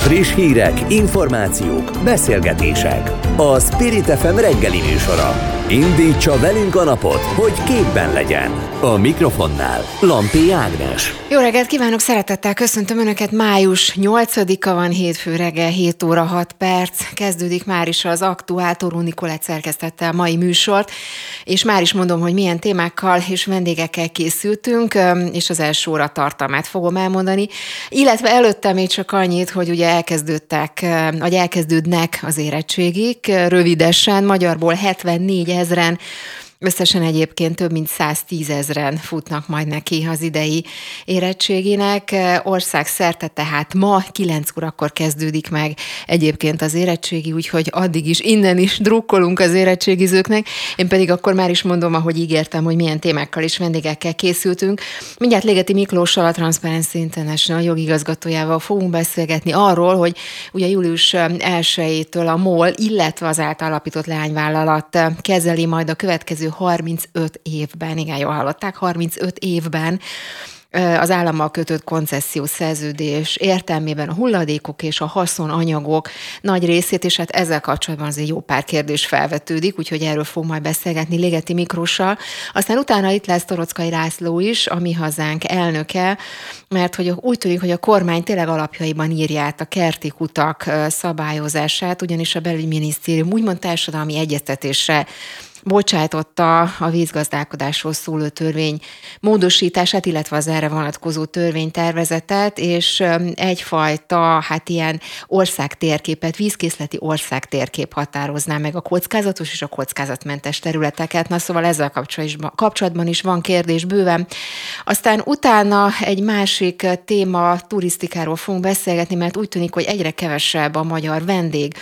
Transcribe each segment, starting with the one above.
Friss hírek, információk, beszélgetések. A Spirit FM reggeli műsora. Indítsa velünk a napot, hogy képben legyen. A mikrofonnál Lampi Ágnes. Jó reggelt kívánok, szeretettel köszöntöm Önöket. Május 8-a van, hétfő reggel, 7 óra 6 perc. Kezdődik már is az aktuál Toró Nikolett szerkesztette a mai műsort, és már is mondom, hogy milyen témákkal és vendégekkel készültünk, és az első óra tartalmát fogom elmondani. Illetve előtte még csak annyit, hogy ugye elkezdődtek, vagy elkezdődnek az érettségik, rövidesen, magyarból 74 ezren Összesen egyébként több mint 110 ezeren futnak majd neki az idei érettségének. Ország szerte tehát ma 9 órakor kezdődik meg egyébként az érettségi, úgyhogy addig is innen is drukkolunk az érettségizőknek. Én pedig akkor már is mondom, ahogy ígértem, hogy milyen témákkal és vendégekkel készültünk. Mindjárt Légeti Miklóssal, a Transparency International jogigazgatójával fogunk beszélgetni arról, hogy ugye július 1-től a MOL, illetve az általapított leányvállalat kezeli majd a következő 35 évben, igen, jól hallották, 35 évben az állammal kötött koncesziós szerződés értelmében a hulladékok és a haszonanyagok nagy részét, és hát ezzel kapcsolatban azért jó pár kérdés felvetődik, úgyhogy erről fog majd beszélgetni Légeti Mikrossal. Aztán utána itt lesz Torockai László is, a mi hazánk elnöke, mert hogy úgy tűnik, hogy a kormány tényleg alapjaiban írja át a kerti kutak szabályozását, ugyanis a belügyminisztérium úgymond társadalmi egyeztetésre bocsájtotta a vízgazdálkodásról szóló törvény módosítását, illetve az erre vonatkozó törvénytervezetet, és egyfajta, hát ilyen országtérképet, vízkészleti országtérkép határozná meg a kockázatos és a kockázatmentes területeket. Na szóval ezzel kapcsolatban is van kérdés bőven. Aztán utána egy másik téma turisztikáról fogunk beszélgetni, mert úgy tűnik, hogy egyre kevesebb a magyar vendég,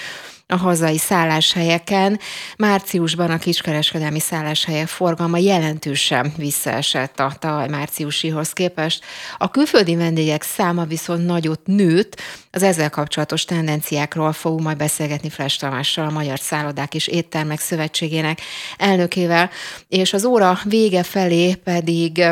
a hazai szálláshelyeken. Márciusban a kiskereskedelmi szálláshelyek forgalma jelentősen visszaesett a tavaly márciusihoz képest. A külföldi vendégek száma viszont nagyot nőtt, az ezzel kapcsolatos tendenciákról fogunk majd beszélgetni Flash Tamással, a Magyar Szállodák és Éttermek Szövetségének elnökével, és az óra vége felé pedig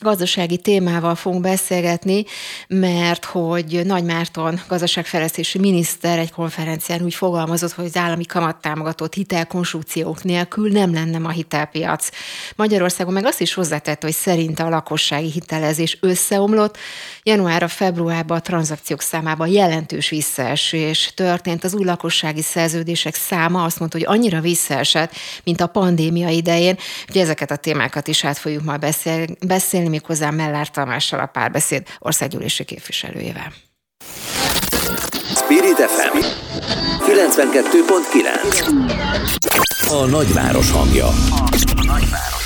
gazdasági témával fogunk beszélgetni, mert hogy Nagy Márton gazdaságfejlesztési miniszter egy konferencián úgy fogalmazott, hogy az állami kamattámogatott hitelkonstrukciók nélkül nem lenne ma hitelpiac. Magyarországon meg azt is hozzátette, hogy szerinte a lakossági hitelezés összeomlott. Januárra, februárban a tranzakciók számában jelentős visszaesés történt. Az új lakossági szerződések száma azt mondta, hogy annyira visszaesett, mint a pandémia idején. Ugye ezeket a témákat is át fogjuk majd beszél, beszélni, méghozzá Mellár Tamással a párbeszéd országgyűlési képviselőjével. Spirit FM 92.9 A nagyváros hangja. A nagyváros.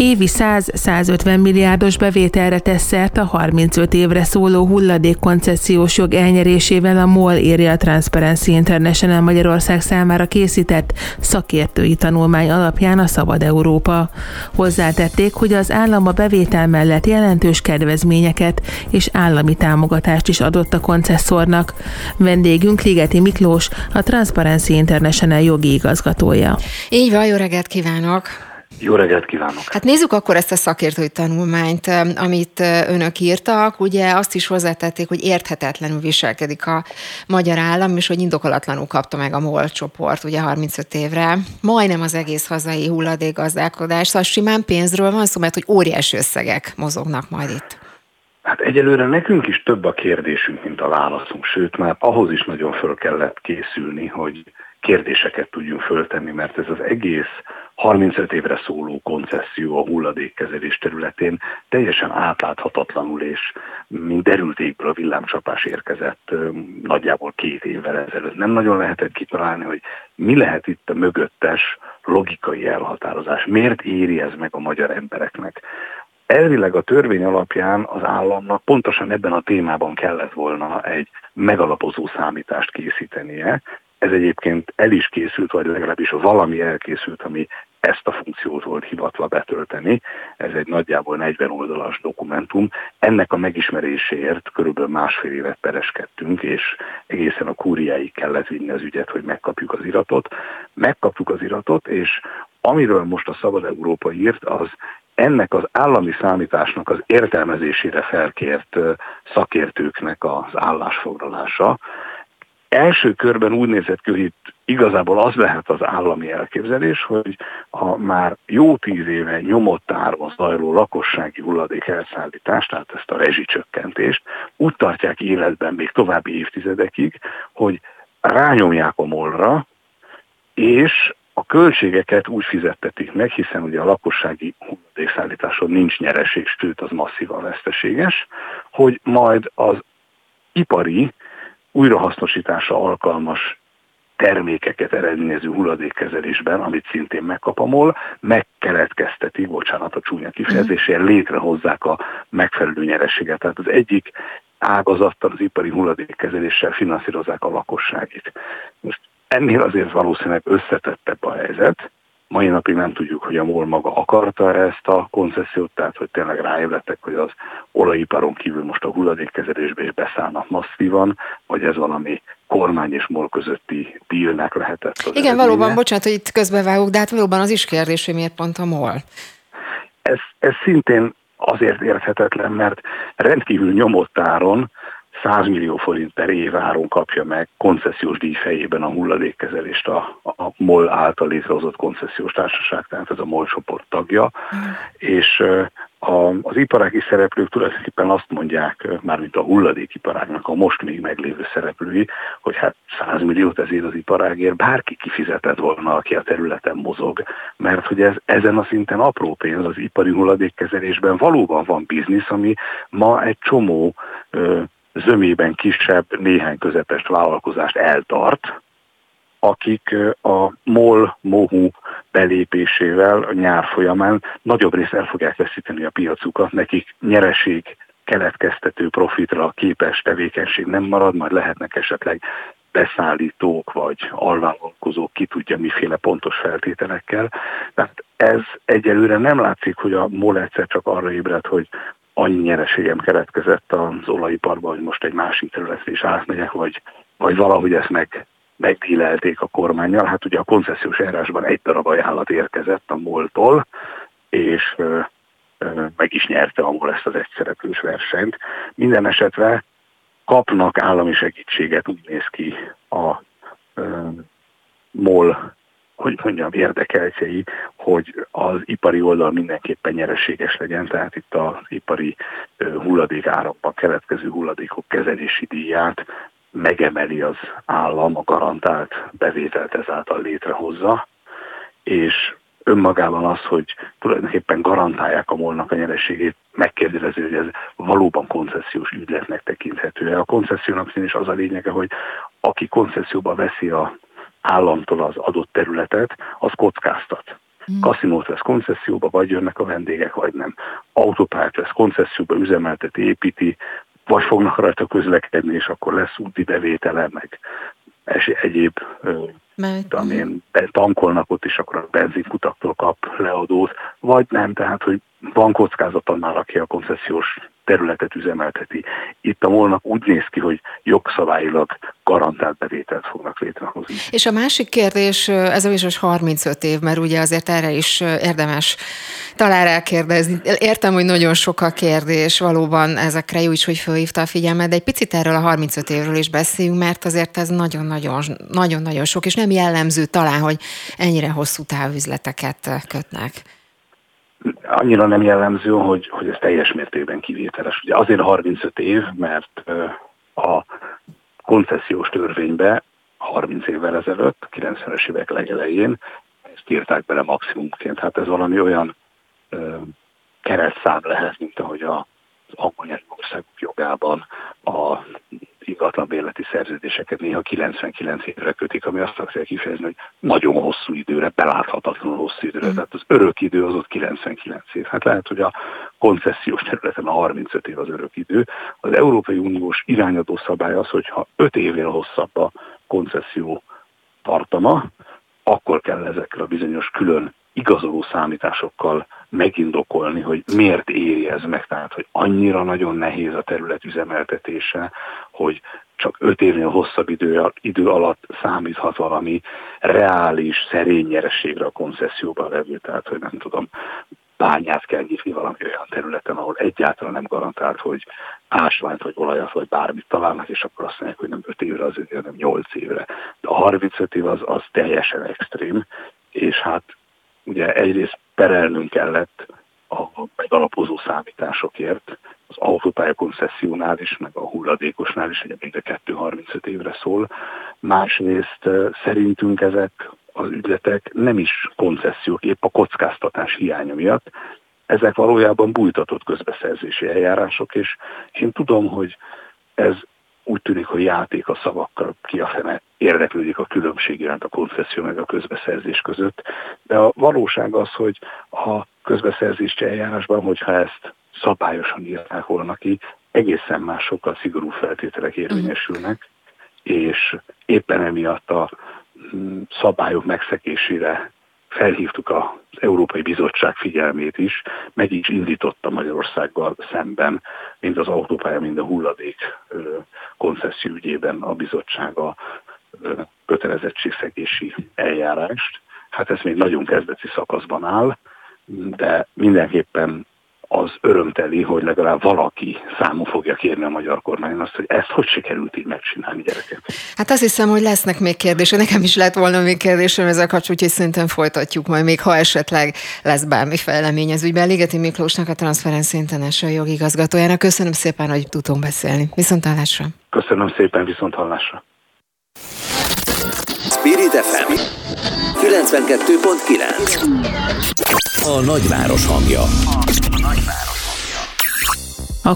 Évi 100-150 milliárdos bevételre tesz szert a 35 évre szóló hulladékkoncesziós jog elnyerésével a MOL írja a Transparency International Magyarország számára készített szakértői tanulmány alapján a Szabad Európa. Hozzátették, hogy az állam a bevétel mellett jelentős kedvezményeket és állami támogatást is adott a koncesszornak. Vendégünk Ligeti Miklós, a Transparency International jogi igazgatója. Így van, jó reggelt kívánok! Jó reggelt kívánok! Hát nézzük akkor ezt a szakértői tanulmányt, amit önök írtak. Ugye azt is hozzátették, hogy érthetetlenül viselkedik a magyar állam, és hogy indokolatlanul kapta meg a MOL csoport ugye 35 évre. Majdnem az egész hazai hulladékgazdálkodás, szóval simán pénzről van szó, mert hogy óriási összegek mozognak majd itt. Hát egyelőre nekünk is több a kérdésünk, mint a válaszunk, sőt már ahhoz is nagyon föl kellett készülni, hogy kérdéseket tudjunk föltenni, mert ez az egész 35 évre szóló koncesszió a hulladékkezelés területén teljesen átláthatatlanul és mint derültékből a villámcsapás érkezett nagyjából két évvel ezelőtt. Nem nagyon lehetett kitalálni, hogy mi lehet itt a mögöttes logikai elhatározás. Miért éri ez meg a magyar embereknek? Elvileg a törvény alapján az államnak pontosan ebben a témában kellett volna egy megalapozó számítást készítenie, ez egyébként el is készült, vagy legalábbis valami elkészült, ami ezt a funkciót volt hivatva betölteni. Ez egy nagyjából 40 oldalas dokumentum. Ennek a megismeréséért körülbelül másfél évet pereskedtünk, és egészen a kúriáig kellett vinni az ügyet, hogy megkapjuk az iratot. Megkaptuk az iratot, és amiről most a Szabad Európa írt, az ennek az állami számításnak az értelmezésére felkért szakértőknek az állásfoglalása. Első körben úgy nézett ki, hogy itt igazából az lehet az állami elképzelés, hogy a már jó tíz éve nyomott áron zajló lakossági hulladék elszállítást, tehát ezt a rezsicsökkentést úgy tartják életben még további évtizedekig, hogy rányomják a molra, és a költségeket úgy fizettetik meg, hiszen ugye a lakossági hulladékszállításon nincs nyereség, sőt az masszívan veszteséges, hogy majd az ipari újrahasznosításra alkalmas termékeket eredményező hulladékkezelésben, amit szintén megkap a MOL, megkeletkezteti, bocsánat a csúnya kifejezésért, létrehozzák a megfelelő nyerességet. Tehát az egyik ágazattal, az ipari hulladékkezeléssel finanszírozzák a lakosságit. Most ennél azért valószínűleg összetettebb a helyzet. Mai napig nem tudjuk, hogy a MOL maga akarta ezt a koncesziót, tehát hogy tényleg ráébredtek, hogy az olajiparon kívül most a hulladékkezelésbe is beszállnak masszívan, vagy ez valami kormány és MOL közötti dílnek lehetett. Az Igen, eredménye. valóban, bocsánat, hogy itt közbevágok, de hát valóban az is kérdés, hogy miért pont a MOL. Ez, ez szintén azért érthetetlen, mert rendkívül nyomott áron 100 millió forint per év áron kapja meg koncesziós díj fejében a hulladékkezelést a, a MOL által létrehozott koncesziós társaság, tehát ez a MOL csoport tagja, mm. és a, az iparági szereplők tulajdonképpen azt mondják, mármint a hulladékiparágnak a most még meglévő szereplői, hogy hát 100 milliót ezért az iparágért bárki kifizetett volna, aki a területen mozog, mert hogy ez ezen a szinten apró pénz az ipari hulladékkezelésben valóban van biznisz, ami ma egy csomó ö, zömében kisebb, néhány közepes vállalkozást eltart, akik a MOL, MOHU belépésével a nyár folyamán nagyobb részt el fogják veszíteni a piacukat, nekik nyereség keletkeztető profitra képes tevékenység nem marad, majd lehetnek esetleg beszállítók vagy alvállalkozók, ki tudja miféle pontos feltételekkel. Tehát ez egyelőre nem látszik, hogy a MOL egyszer csak arra ébred, hogy annyi nyereségem keletkezett az olajiparban, hogy most egy másik területre is átmegyek, vagy, vagy valahogy ezt meg, megdílelték a kormányjal. Hát ugye a koncesziós eljárásban egy darab ajánlat érkezett a MOL-tól, és ö, ö, meg is nyerte a ezt az egyszereplős versenyt. Minden esetre kapnak állami segítséget, úgy néz ki a ö, MOL hogy mondjam, érdekeltjei, hogy az ipari oldal mindenképpen nyereséges legyen, tehát itt az ipari hulladék árakban keletkező hulladékok kezelési díját megemeli az állam, a garantált bevételt ezáltal létrehozza, és önmagában az, hogy tulajdonképpen garantálják a molnak a nyereségét, megkérdező, hogy ez valóban koncesziós ügyletnek tekinthető-e. A koncessziónak is az a lényege, hogy aki koncesszióba veszi a államtól az adott területet, az kockáztat. Mm. Kaszinót vesz koncesszióba, vagy jönnek a vendégek, vagy nem. Autópályát vesz koncesszióba, üzemelteti, építi, vagy fognak rajta közlekedni, és akkor lesz úti bevétele, meg egyéb amilyen tankolnak ott is, akkor a benzinkutaktól kap leadót, vagy nem, tehát hogy van kockázat annál, aki a koncesziós területet üzemelteti. Itt a molnak úgy néz ki, hogy jogszabályilag garantált bevételt fognak létrehozni. És a másik kérdés, ez a bizonyos 35 év, mert ugye azért erre is érdemes talán rákérdezni. Értem, hogy nagyon sok a kérdés, valóban ezekre jó is, hogy fölhívta a figyelmet, de egy picit erről a 35 évről is beszéljünk, mert azért ez nagyon-nagyon sok, és nem jellemző talán, hogy ennyire hosszú távüzleteket kötnek annyira nem jellemző, hogy, hogy ez teljes mértékben kivételes. Ugye azért 35 év, mert a koncesziós törvénybe 30 évvel ezelőtt, 90-es évek legelején ezt írták bele maximumként. Hát ez valami olyan ö, keresztszám lehet, mint ahogy a, az angol országok jogában a ingatlan bérleti szerződéseket néha 99 évre kötik, ami azt akarja kifejezni, hogy nagyon hosszú időre, beláthatatlanul hosszú időre. Mm. Tehát az örök idő az ott 99 év. Hát lehet, hogy a koncesziós területen a 35 év az örök idő. Az Európai Uniós irányadó szabály az, hogy ha 5 évnél hosszabb a koncesszió tartama, akkor kell ezekkel a bizonyos külön igazoló számításokkal megindokolni, hogy miért éri ez meg, tehát hogy annyira nagyon nehéz a terület üzemeltetése, hogy csak öt évnél hosszabb idő, idő alatt számíthat valami reális, szerény nyerességre a koncesszióba levő, tehát hogy nem tudom, bányát kell nyitni valami olyan területen, ahol egyáltalán nem garantált, hogy ásványt, vagy olajat, vagy bármit találnak, és akkor azt mondják, hogy nem 5 évre az hanem 8 évre. De a 35 év az, az teljesen extrém, és hát ugye egyrészt perelnünk kellett a megalapozó számításokért, az autópálya koncessziónál is, meg a hulladékosnál is, ugye mind a 2-35 évre szól. Másrészt szerintünk ezek az ügyletek nem is koncesziók, épp a kockáztatás hiánya miatt, ezek valójában bújtatott közbeszerzési eljárások, és én tudom, hogy ez úgy tűnik, hogy játék a szavakkal ki a fene érdeklődik a különbség iránt a koncesszió meg a közbeszerzés között, de a valóság az, hogy a közbeszerzési eljárásban, hogyha ezt szabályosan írták volna ki, egészen más, sokkal szigorú feltételek érvényesülnek, és éppen emiatt a mm, szabályok megszekésére felhívtuk az Európai Bizottság figyelmét is, meg is indította Magyarországgal szemben, mind az autópálya, mind a hulladék koncesszió ügyében a bizottság a kötelezettségszegési eljárást. Hát ez még nagyon kezdeti szakaszban áll, de mindenképpen az örömteli, hogy legalább valaki számú fogja kérni a magyar kormányon azt, hogy ezt hogy sikerült így megcsinálni gyerekek. Hát azt hiszem, hogy lesznek még kérdések. Nekem is lett volna még kérdésem ezzel kapcsolatban, úgyhogy szerintem folytatjuk majd még, ha esetleg lesz bármi fejlemény az ügyben. Ligeti Miklósnak, a Transparency International jogigazgatójának. Köszönöm szépen, hogy tudtunk beszélni. Viszont hallásra. Köszönöm szépen, viszont hallásra. Spirit FM 92.9 A nagyváros hangja. A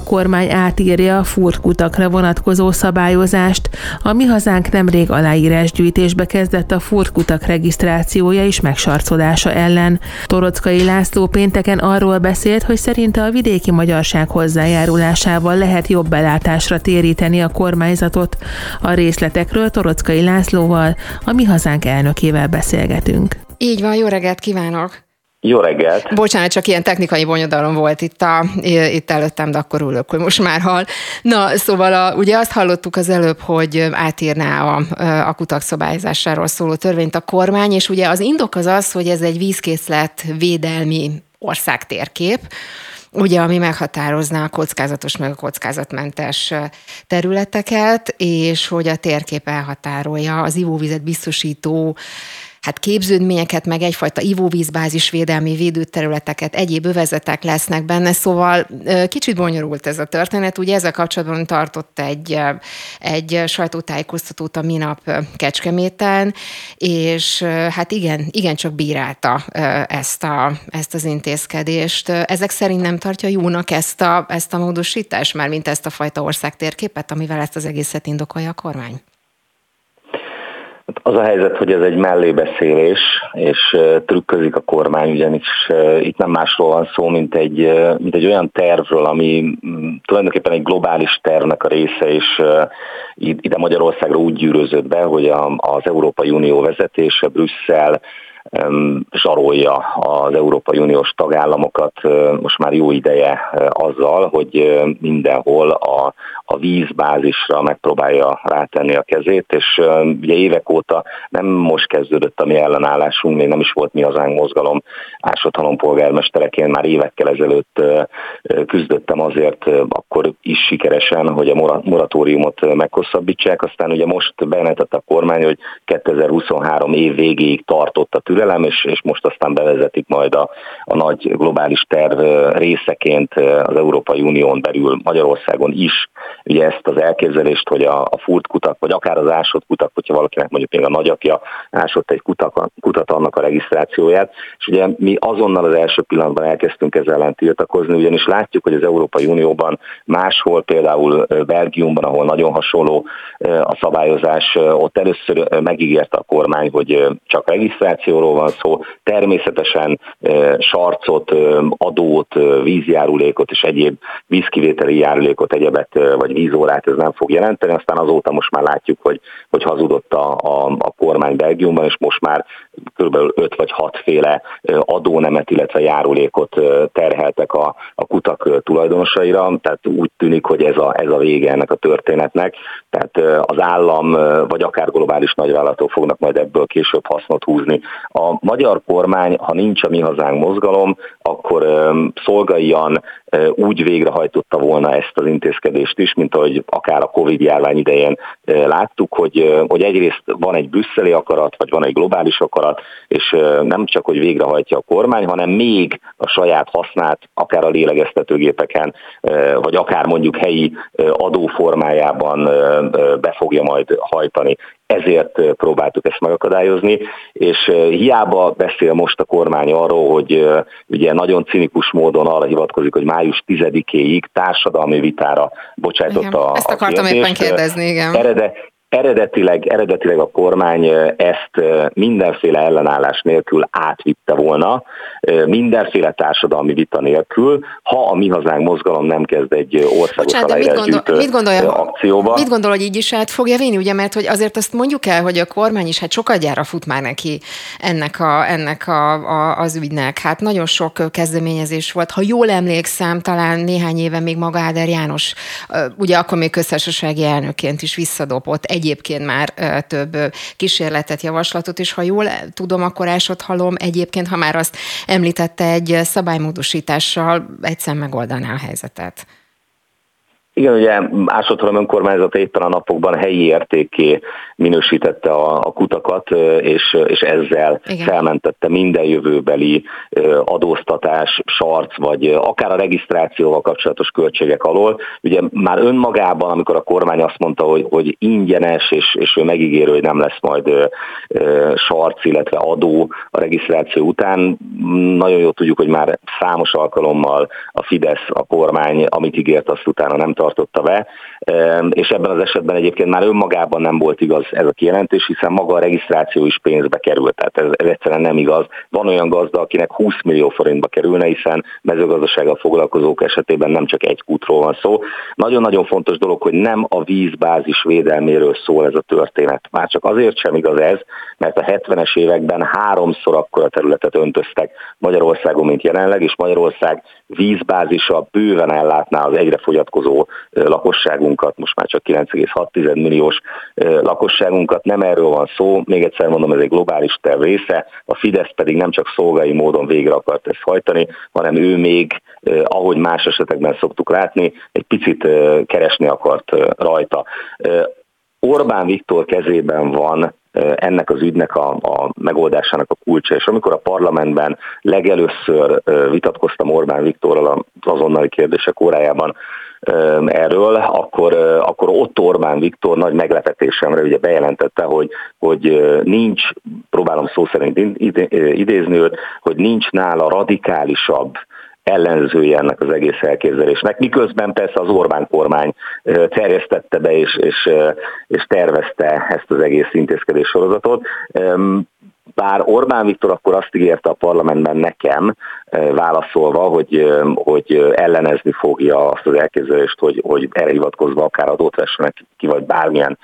kormány átírja a furtkutakra vonatkozó szabályozást. A Mi Hazánk nemrég aláírásgyűjtésbe kezdett a furtkutak regisztrációja és megsarcolása ellen. Torockai László pénteken arról beszélt, hogy szerinte a vidéki magyarság hozzájárulásával lehet jobb belátásra téríteni a kormányzatot. A részletekről Torockai Lászlóval, a Mi Hazánk elnökével beszélgetünk. Így van, jó reggelt kívánok! Jó reggelt! Bocsánat, csak ilyen technikai bonyodalom volt itt, a, itt előttem, de akkor ülök, hogy most már hal. Na, szóval a, ugye azt hallottuk az előbb, hogy átírná a, a kutak szabályozásáról szóló törvényt a kormány, és ugye az indok az az, hogy ez egy vízkészlet védelmi országtérkép, ugye, ami meghatározná a kockázatos meg a kockázatmentes területeket, és hogy a térkép elhatárolja az ivóvizet biztosító hát képződményeket, meg egyfajta ivóvízbázis védelmi védőterületeket, egyéb övezetek lesznek benne, szóval kicsit bonyolult ez a történet. Ugye ezzel kapcsolatban tartott egy, egy sajtótájékoztatót a minap Kecskeméten, és hát igen, igen csak bírálta ezt, a, ezt az intézkedést. Ezek szerint nem tartja jónak ezt a, ezt a módosítást, már mint ezt a fajta országtérképet, amivel ezt az egészet indokolja a kormány? Az a helyzet, hogy ez egy mellébeszélés, és trükközik a kormány, ugyanis itt nem másról van szó, mint egy, mint egy olyan tervről, ami mm, tulajdonképpen egy globális tervnek a része, és ide Magyarországra úgy gyűrözött be, hogy az Európai Unió vezetése, Brüsszel, zsarolja az Európai Uniós tagállamokat most már jó ideje azzal, hogy mindenhol a, a vízbázisra megpróbálja rátenni a kezét, és ugye évek óta nem most kezdődött a mi ellenállásunk, még nem is volt mi hazánk mozgalom. Ásodhalom polgármestereként már évekkel ezelőtt küzdöttem azért akkor is sikeresen, hogy a moratóriumot meghosszabbítsák, aztán ugye most bejelentett a kormány, hogy 2023 év végéig tartott a türelem, és, és most aztán bevezetik majd a, a nagy globális terv részeként az Európai Unión belül Magyarországon is. Ugye ezt az elképzelést, hogy a, a furt kutak, vagy akár az ásott kutak, hogyha valakinek mondjuk még a nagyapja ásott egy kutak, kutat annak a regisztrációját, és ugye mi azonnal az első pillanatban elkezdtünk ezzel ellen tiltakozni, ugyanis látjuk, hogy az Európai Unióban máshol, például Belgiumban, ahol nagyon hasonló a szabályozás, ott először megígérte a kormány, hogy csak regisztrációról van szó, természetesen sarcot, adót, vízjárulékot és egyéb vízkivételi járulékot, egyebet vagy vízórát ez nem fog jelenteni, aztán azóta most már látjuk, hogy, hogy hazudott a, a, a kormány Belgiumban, és most már kb. 5 vagy 6 féle adónemet, illetve járulékot terheltek a, a kutak tulajdonosaira, tehát úgy tűnik, hogy ez a, ez a vége ennek a történetnek, tehát az állam vagy akár globális nagyvállalatok fognak majd ebből később hasznot húzni a magyar kormány, ha nincs a mi hazánk mozgalom, akkor szolgáljan úgy végrehajtotta volna ezt az intézkedést is, mint ahogy akár a Covid járvány idején láttuk, hogy, hogy egyrészt van egy brüsszeli akarat, vagy van egy globális akarat, és nem csak, hogy végrehajtja a kormány, hanem még a saját hasznát, akár a lélegeztetőgépeken, vagy akár mondjuk helyi adóformájában be fogja majd hajtani ezért próbáltuk ezt megakadályozni, és hiába beszél most a kormány arról, hogy ugye nagyon cinikus módon arra hivatkozik, hogy május 10-éig társadalmi vitára bocsájtotta igen, a Ezt akartam kérdést. éppen kérdezni, igen. Erede, Eredetileg, eredetileg a kormány ezt mindenféle ellenállás nélkül átvitte volna, mindenféle társadalmi vita nélkül, ha a Mi Hazánk mozgalom nem kezd egy országos Bocsánat, mit, gondol, mit gondolja, akcióba. Mit gondol, hogy így is át fogja vinni, ugye, mert hogy azért azt mondjuk el, hogy a kormány is hát sokat gyára fut már neki ennek, a, ennek a, a, az ügynek. Hát nagyon sok kezdeményezés volt. Ha jól emlékszem, talán néhány éve még maga Áder János, ugye akkor még köztársasági elnökként is visszadobott egy egyébként már több kísérletet, javaslatot, és ha jól tudom, akkor halom egyébként, ha már azt említette, egy szabálymódosítással egyszer megoldaná a helyzetet. Igen, ugye Ásotthon önkormányzata éppen a napokban helyi értéké minősítette a, a kutakat, és, és ezzel Igen. felmentette minden jövőbeli adóztatás, sarc, vagy akár a regisztrációval kapcsolatos költségek alól. Ugye már önmagában, amikor a kormány azt mondta, hogy, hogy ingyenes, és, és ő megígérő, hogy nem lesz majd sarc, illetve adó a regisztráció után, nagyon jól tudjuk, hogy már számos alkalommal a Fidesz, a kormány, amit ígért, azt utána nem tartotta be, és ebben az esetben egyébként már önmagában nem volt igaz ez a kijelentés, hiszen maga a regisztráció is pénzbe került, tehát ez, ez egyszerűen nem igaz. Van olyan gazda, akinek 20 millió forintba kerülne, hiszen mezőgazdasággal foglalkozók esetében nem csak egy kútról van szó. Nagyon-nagyon fontos dolog, hogy nem a vízbázis védelméről szól ez a történet. Már csak azért sem igaz ez, mert a 70-es években háromszor akkora területet öntöztek Magyarországon, mint jelenleg, és Magyarország vízbázisa bőven ellátná az egyre fogyatkozó lakosságunkat, most már csak 9,6 milliós lakosságunkat. Nem erről van szó, még egyszer mondom, ez egy globális terv része, a Fidesz pedig nem csak szolgai módon végre akart ezt hajtani, hanem ő még, ahogy más esetekben szoktuk látni, egy picit keresni akart rajta. Orbán Viktor kezében van ennek az ügynek a, a megoldásának a kulcsa. És amikor a parlamentben legelőször vitatkoztam Orbán Viktorral az azonnali kérdések órájában erről, akkor, akkor ott Orbán Viktor nagy meglepetésemre ugye bejelentette, hogy, hogy nincs, próbálom szó szerint idézni őt, hogy nincs nála radikálisabb ellenzője ennek az egész elképzelésnek, miközben persze az Orbán kormány terjesztette be és, és, és tervezte ezt az egész intézkedés sorozatot. Bár Orbán Viktor akkor azt ígérte a parlamentben nekem, válaszolva, hogy, hogy ellenezni fogja azt az elképzelést, hogy, hogy erre hivatkozva akár adót vessenek ki, vagy bármilyen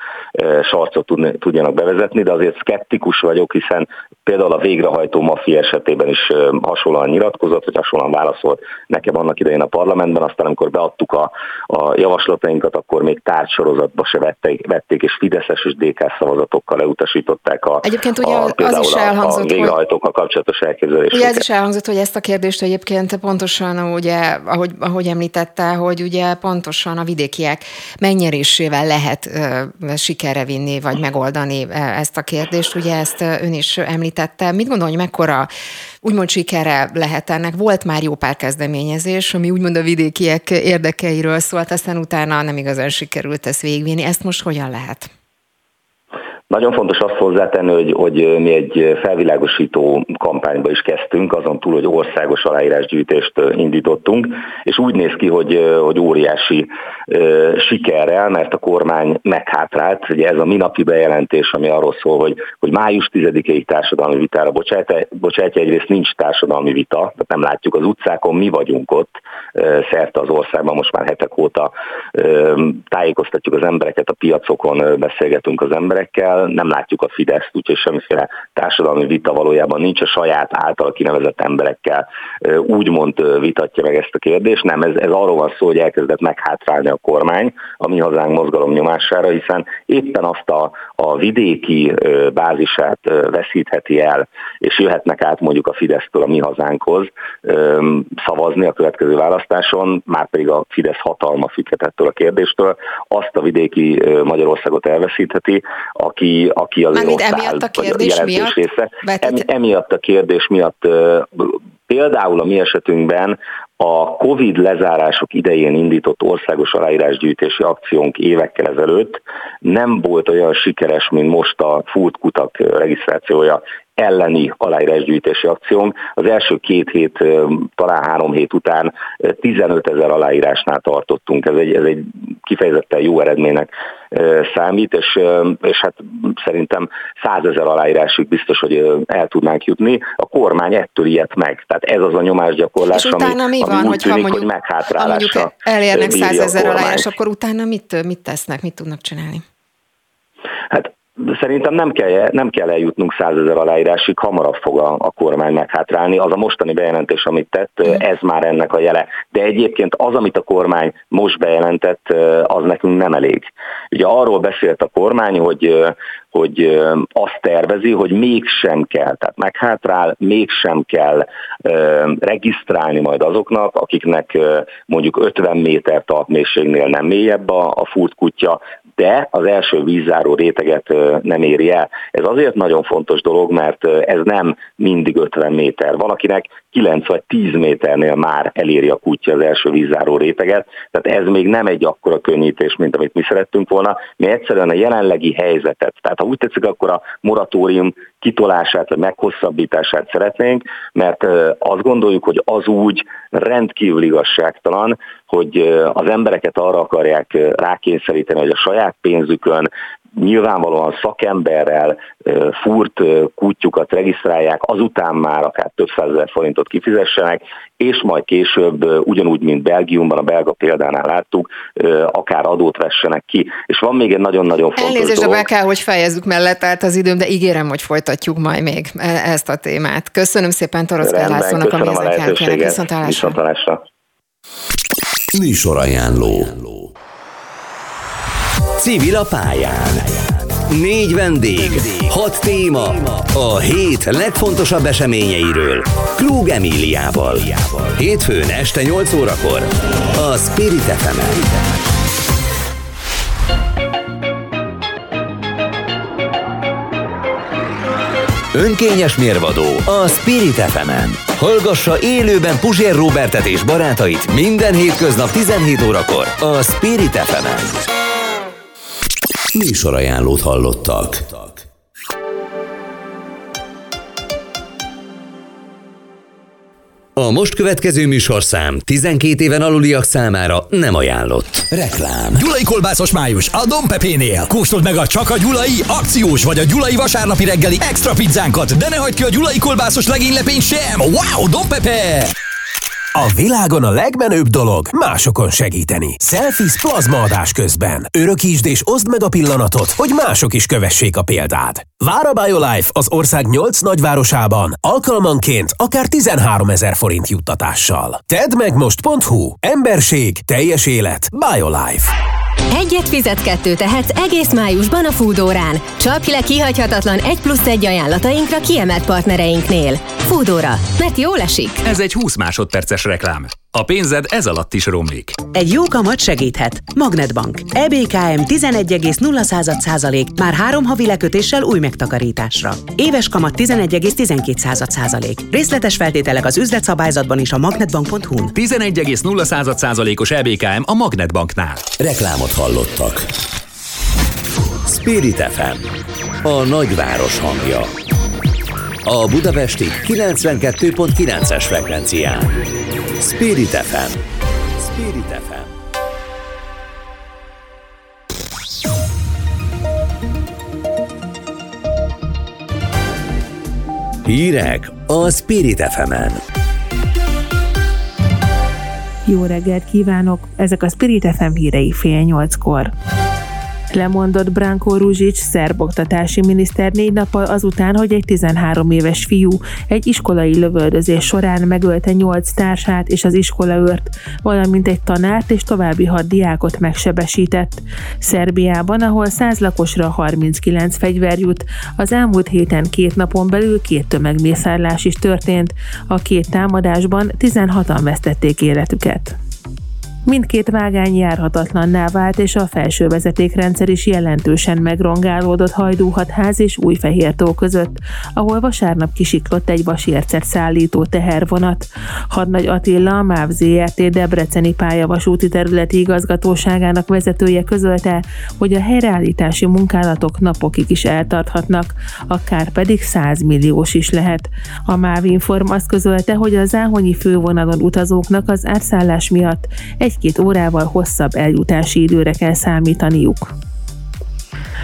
sarcot tudjanak bevezetni, de azért szkeptikus vagyok, hiszen például a végrehajtó maffia esetében is hasonlóan nyilatkozott, vagy hasonlóan válaszolt nekem annak idején a parlamentben, aztán amikor beadtuk a, a javaslatainkat, akkor még tárgysorozatba se vették, vették és Fideszes és DK szavazatokkal leutasították a, Egyébként ugye a, az is elhangzott, a végrehajtókkal kapcsolatos elképzeléseket. Ugye ez is elhangzott, hogy ezt a kérdést egyébként pontosan, ugye, ahogy, ahogy említette, hogy ugye pontosan a vidékiek megnyerésével lehet uh, sikerre vinni, vagy megoldani ezt a kérdést. Ugye ezt ön is említette. Mit gondol, hogy mekkora úgymond sikerre lehet ennek? Volt már jó pár kezdeményezés, ami úgymond a vidékiek érdekeiről szólt, aztán utána nem igazán sikerült ezt végvinni. Ezt most hogyan lehet? Nagyon fontos azt hozzátenni, hogy, hogy mi egy felvilágosító kampányba is kezdtünk, azon túl, hogy országos aláírásgyűjtést indítottunk, és úgy néz ki, hogy, hogy óriási sikerrel, mert a kormány meghátrált, ugye ez a minapi bejelentés, ami arról szól, hogy, hogy május 10-ig társadalmi vitára bocsátja, bocsátja, egyrészt nincs társadalmi vita, tehát nem látjuk az utcákon, mi vagyunk ott szerte az országban, most már hetek óta tájékoztatjuk az embereket, a piacokon beszélgetünk az emberekkel, nem látjuk a Fideszt, úgyhogy semmiféle társadalmi vita valójában nincs a saját által kinevezett emberekkel úgymond vitatja meg ezt a kérdést. Nem, ez, ez arról van szó, hogy elkezdett meghátrálni a kormány a mi hazánk mozgalom nyomására, hiszen éppen azt a, a vidéki bázisát veszítheti el, és jöhetnek át mondjuk a Fidesztől a mi hazánkhoz szavazni a következő választáson, már pedig a Fidesz hatalma függhet ettől a kérdéstől, azt a vidéki Magyarországot elveszítheti, aki, aki az Mármint emiatt a kérdés miatt? Része. emiatt a kérdés miatt Például a mi esetünkben a COVID lezárások idején indított országos aláírásgyűjtési akciónk évekkel ezelőtt nem volt olyan sikeres, mint most a Fult Kutak regisztrációja elleni aláírásgyűjtési akciónk. Az első két hét, talán három hét után 15 ezer aláírásnál tartottunk. Ez egy, ez egy kifejezetten jó eredménynek számít, és, és hát szerintem százezer aláírásig biztos, hogy el tudnánk jutni. A kormány ettől ilyet meg. Tehát ez az a nyomásgyakorlás, és utána ami, mi van, úgy tűnik, mondjuk, hogy meghátrálásra mondjuk elérnek százezer aláírás, akkor utána mit, mit tesznek, mit tudnak csinálni? Hát Szerintem nem kell, nem kell eljutnunk százezer aláírásig, hamarabb fog a, a kormány meghátrálni. Az a mostani bejelentés, amit tett, mm. ez már ennek a jele. De egyébként az, amit a kormány most bejelentett, az nekünk nem elég. Ugye arról beszélt a kormány, hogy, hogy azt tervezi, hogy mégsem kell, tehát meghátrál, mégsem kell regisztrálni majd azoknak, akiknek mondjuk 50 méter talpmélységnél nem mélyebb a, a furtkutya, de az első vízzáró réteget nem éri el. Ez azért nagyon fontos dolog, mert ez nem mindig 50 méter. Valakinek 9 vagy 10 méternél már eléri a kutya az első vízzáró réteget, tehát ez még nem egy akkora könnyítés, mint amit mi szerettünk volna. Mi egyszerűen a jelenlegi helyzetet, tehát ha úgy tetszik, akkor a moratórium kitolását vagy meghosszabbítását szeretnénk, mert azt gondoljuk, hogy az úgy rendkívül igazságtalan, hogy az embereket arra akarják rákényszeríteni, hogy a saját pénzükön nyilvánvalóan szakemberrel furt kutyukat regisztrálják, azután már akár több százezer forintot kifizessenek, és majd később, ugyanúgy, mint Belgiumban, a belga példánál láttuk, akár adót vessenek ki. És van még egy nagyon-nagyon fontos Elnézést, dolog. de be kell, hogy fejezzük mellett állt az időm, de ígérem, hogy folytatjuk majd még e, ezt a témát. Köszönöm szépen Torosz Lászlónak, a Mézek Viszontlátásra. Műsor ajánló. Civil a pályán. Négy vendég, hat téma, a hét legfontosabb eseményeiről. Krúg Emíliával. Hétfőn este 8 órakor. A Spirit fm Önkényes mérvadó a Spirit fm -en. Hallgassa élőben Puzsér Robertet és barátait minden hétköznap 17 órakor a Spirit fm -en. Műsorajánlót hallottak. A most következő műsorszám 12 éven aluliak számára nem ajánlott. Reklám. Gyulai kolbászos május a Don Pepénél. Kóstold meg a csak a gyulai akciós vagy a gyulai vasárnapi reggeli extra pizzánkat, de ne hagyd ki a gyulai kolbászos legénylepény sem. Wow, Don Pepe! A világon a legmenőbb dolog másokon segíteni. Selfies plazma adás közben. Örökítsd és oszd meg a pillanatot, hogy mások is kövessék a példát. Vár a BioLife az ország 8 nagyvárosában, alkalmanként akár 13 ezer forint juttatással. Tedd meg most.hu. Emberség, teljes élet, BioLife. Egyet fizet, kettő tehetsz egész májusban a Foodórán. Csapj le kihagyhatatlan egy plusz egy ajánlatainkra kiemelt partnereinknél. Foodóra, mert jól esik. Ez egy 20 másodperces reklám. A pénzed ez alatt is romlik. Egy jó kamat segíthet. Magnetbank. EBKM 11,0 százalék már három havi lekötéssel új megtakarításra. Éves kamat 11,12 százalék. Részletes feltételek az üzletszabályzatban és a magnetbank.hu-n. 11,0 százalékos EBKM a Magnetbanknál. Reklámot hallottak. Spirit FM. A nagyváros hangja. A Budapesti 92.9-es frekvencián. Spirit FM. Spirit FM. Hírek a Spirit FM-en. Jó reggelt kívánok! Ezek a Spirit FM hírei fél nyolckor. Lemondott Branko Ruzsics, szerb oktatási miniszter négy nappal azután, hogy egy 13 éves fiú egy iskolai lövöldözés során megölte 8 társát és az iskolaőrt, valamint egy tanárt és további 6 diákot megsebesített. Szerbiában, ahol 100 lakosra 39 fegyver jut, az elmúlt héten két napon belül két tömegmészárlás is történt. A két támadásban 16-an vesztették életüket. Mindkét vágány járhatatlanná vált, és a felső vezetékrendszer is jelentősen megrongálódott Hajdúhatház és Újfehértó között, ahol vasárnap kisiklott egy vasércet szállító tehervonat. Hadnagy Attila, a MÁV ZRT Debreceni pályavasúti területi igazgatóságának vezetője közölte, hogy a helyreállítási munkálatok napokig is eltarthatnak, akár pedig 100 milliós is lehet. A MÁV Inform azt közölte, hogy a záhonyi fővonalon utazóknak az átszállás miatt egy egy-két órával hosszabb eljutási időre kell számítaniuk.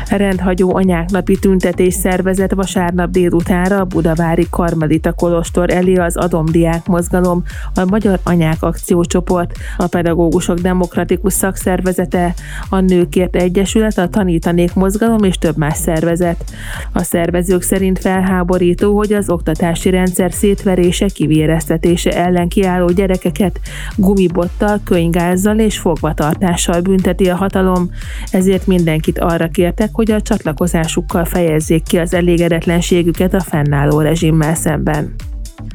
Rendhagyó anyák napi tüntetés szervezett vasárnap délutánra a Budavári Karmelita Kolostor elé az Adomdiák Mozgalom, a Magyar Anyák Akciócsoport, a Pedagógusok Demokratikus Szakszervezete, a Nőkért Egyesület, a Tanítanék Mozgalom és több más szervezet. A szervezők szerint felháborító, hogy az oktatási rendszer szétverése, kivéreztetése ellen kiálló gyerekeket gumibottal, könygázzal és fogvatartással bünteti a hatalom, ezért mindenkit arra kértek, hogy a csatlakozásukkal fejezzék ki az elégedetlenségüket a fennálló rezsimmel szemben.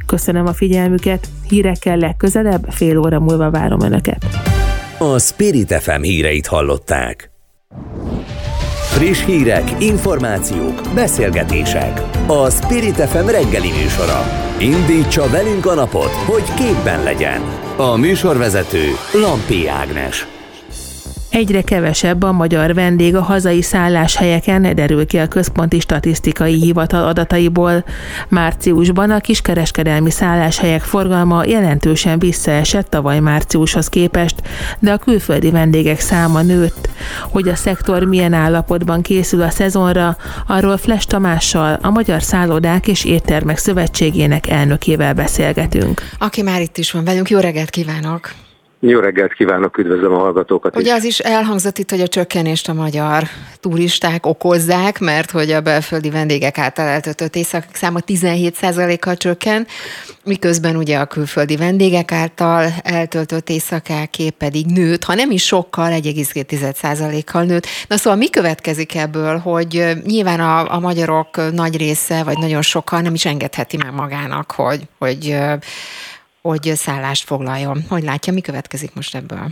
Köszönöm a figyelmüket, hírekkel legközelebb, fél óra múlva várom Önöket. A Spirit FM híreit hallották. Friss hírek, információk, beszélgetések. A Spirit FM reggeli műsora. Indítsa velünk a napot, hogy képben legyen. A műsorvezető Lampi Ágnes. Egyre kevesebb a magyar vendég a hazai szálláshelyeken, derül ki a Központi Statisztikai Hivatal adataiból. Márciusban a kiskereskedelmi szálláshelyek forgalma jelentősen visszaesett tavaly márciushoz képest, de a külföldi vendégek száma nőtt. Hogy a szektor milyen állapotban készül a szezonra, arról Fles Tamással, a Magyar Szállodák és Éttermek Szövetségének elnökével beszélgetünk. Aki már itt is van velünk, jó reggelt kívánok! Jó reggelt kívánok, üdvözlöm a hallgatókat Ugye az is elhangzott itt, hogy a csökkenést a magyar turisták okozzák, mert hogy a belföldi vendégek által eltöltött éjszakák száma 17%-kal csökken, miközben ugye a külföldi vendégek által eltöltött éjszakáké pedig nőtt, ha nem is sokkal, 1,2%-kal nőtt. Na szóval mi következik ebből, hogy nyilván a, a magyarok nagy része, vagy nagyon sokan nem is engedheti meg magának, hogy, hogy hogy szállást foglaljon. Hogy látja, mi következik most ebből?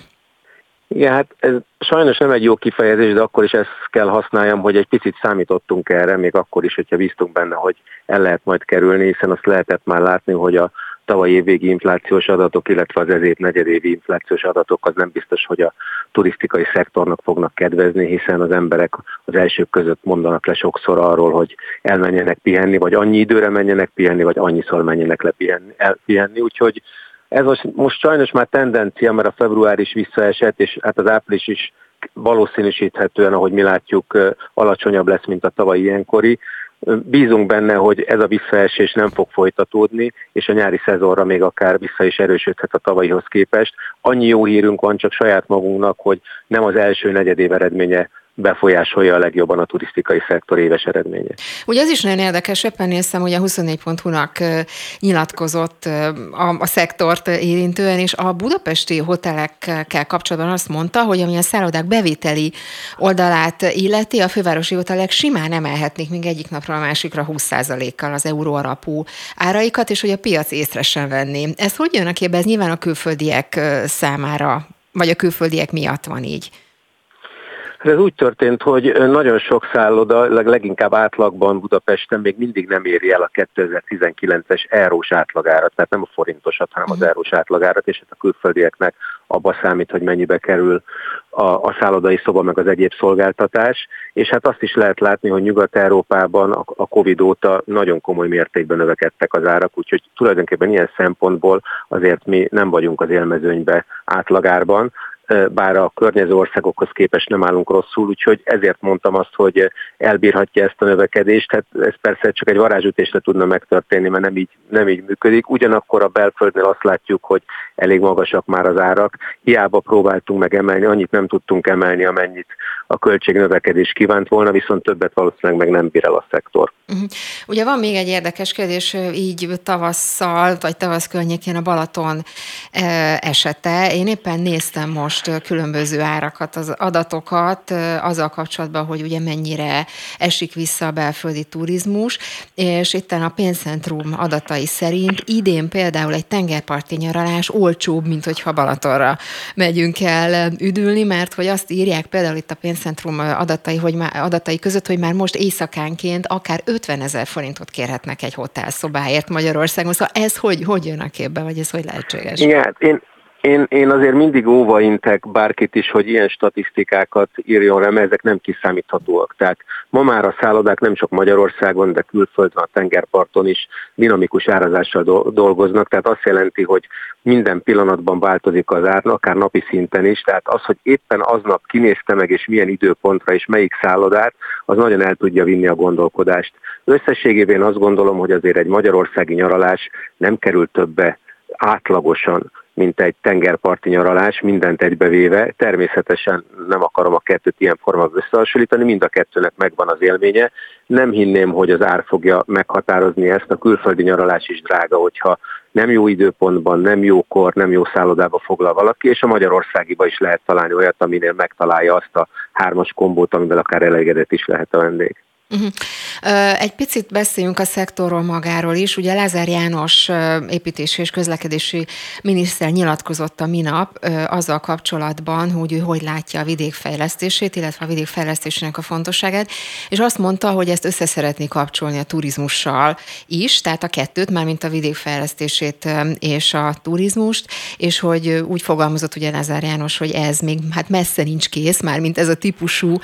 Igen, hát ez sajnos nem egy jó kifejezés, de akkor is ezt kell használjam, hogy egy picit számítottunk erre, még akkor is, hogyha bíztunk benne, hogy el lehet majd kerülni, hiszen azt lehetett már látni, hogy a tavalyi évvégi inflációs adatok, illetve az ez év negyedévi inflációs adatok az nem biztos, hogy a turisztikai szektornak fognak kedvezni, hiszen az emberek az elsők között mondanak le sokszor arról, hogy elmenjenek pihenni, vagy annyi időre menjenek pihenni, vagy annyiszor menjenek le pihenni, elpihenni. Úgyhogy ez most, most sajnos már tendencia, mert a február is visszaesett, és hát az április is valószínűsíthetően, ahogy mi látjuk, alacsonyabb lesz, mint a tavalyi ilyenkori. Bízunk benne, hogy ez a visszaesés nem fog folytatódni, és a nyári szezonra még akár vissza is erősödhet a tavalyihoz képest. Annyi jó hírünk van csak saját magunknak, hogy nem az első negyedév eredménye befolyásolja a legjobban a turisztikai szektor éves eredménye. Ugye az is nagyon érdekes, éppen néztem, hogy a 24.hu-nak nyilatkozott a, a szektort érintően, és a budapesti hotelekkel kapcsolatban azt mondta, hogy ami a szállodák bevételi oldalát illeti, a fővárosi hotelek simán emelhetnék még egyik napról a másikra 20%-kal az euró alapú áraikat, és hogy a piac észre sem venni. Ez hogy jön a képbe? Ez nyilván a külföldiek számára, vagy a külföldiek miatt van így. Hát ez úgy történt, hogy nagyon sok szálloda, leginkább átlagban Budapesten még mindig nem éri el a 2019-es eurós átlagárat, tehát nem a forintosat, hanem az mhm. eurós átlagárat, és hát a külföldieknek abba számít, hogy mennyibe kerül a, a szállodai szoba, meg az egyéb szolgáltatás, és hát azt is lehet látni, hogy Nyugat-Európában a, a Covid óta nagyon komoly mértékben növekedtek az árak, úgyhogy tulajdonképpen ilyen szempontból azért mi nem vagyunk az élmezőnybe átlagárban, bár a környező országokhoz képest nem állunk rosszul, úgyhogy ezért mondtam azt, hogy elbírhatja ezt a növekedést. Hát ez persze csak egy varázsütésre tudna megtörténni, mert nem így, nem így működik. Ugyanakkor a belföldnél azt látjuk, hogy elég magasak már az árak. Hiába próbáltunk meg emelni, annyit nem tudtunk emelni, amennyit a költségnövekedés kívánt volna, viszont többet valószínűleg meg nem bír el a szektor. Uh-huh. Ugye van még egy érdekes kérdés, így tavasszal, vagy tavasz környékén a Balaton esete. Én éppen néztem most különböző árakat, az adatokat azzal kapcsolatban, hogy ugye mennyire esik vissza a belföldi turizmus, és itt a pénzcentrum adatai szerint idén például egy tengerparti nyaralás olcsóbb, mint hogyha Balatonra megyünk el üdülni, mert hogy azt írják például itt a pénzcentrum adatai, hogy már, adatai között, hogy már most éjszakánként akár 50 ezer forintot kérhetnek egy hotelszobáért Magyarországon. Szóval ez hogy, hogy jön a képbe, vagy ez hogy lehetséges? Igen, hát én, én, én azért mindig óvaintek bárkit is, hogy ilyen statisztikákat írjon rá, mert ezek nem kiszámíthatóak. Tehát ma már a szállodák nem csak Magyarországon, de külföldön, a tengerparton is dinamikus árazással dolgoznak, tehát azt jelenti, hogy minden pillanatban változik az ár, akár napi szinten is, tehát az, hogy éppen aznap kinézte meg, és milyen időpontra, és melyik szállodát, az nagyon el tudja vinni a gondolkodást. Összességében azt gondolom, hogy azért egy magyarországi nyaralás nem kerül többe átlagosan mint egy tengerparti nyaralás, mindent egybevéve. Természetesen nem akarom a kettőt ilyen formában összehasonlítani, mind a kettőnek megvan az élménye. Nem hinném, hogy az ár fogja meghatározni ezt. A külföldi nyaralás is drága, hogyha nem jó időpontban, nem jókor, nem jó szállodába foglal valaki, és a Magyarországiba is lehet találni olyat, aminél megtalálja azt a hármas kombót, amivel akár elégedett is lehet a vendég. Uh-huh. Egy picit beszéljünk a szektorról magáról is. Ugye Lázár János építési és közlekedési miniszter nyilatkozott a minap azzal kapcsolatban, hogy ő hogy látja a vidékfejlesztését, illetve a vidékfejlesztésének a fontosságát, és azt mondta, hogy ezt össze szeretné kapcsolni a turizmussal is, tehát a kettőt, mármint a vidékfejlesztését és a turizmust, és hogy úgy fogalmazott ugye Lázár János, hogy ez még hát messze nincs kész, mármint ez a típusú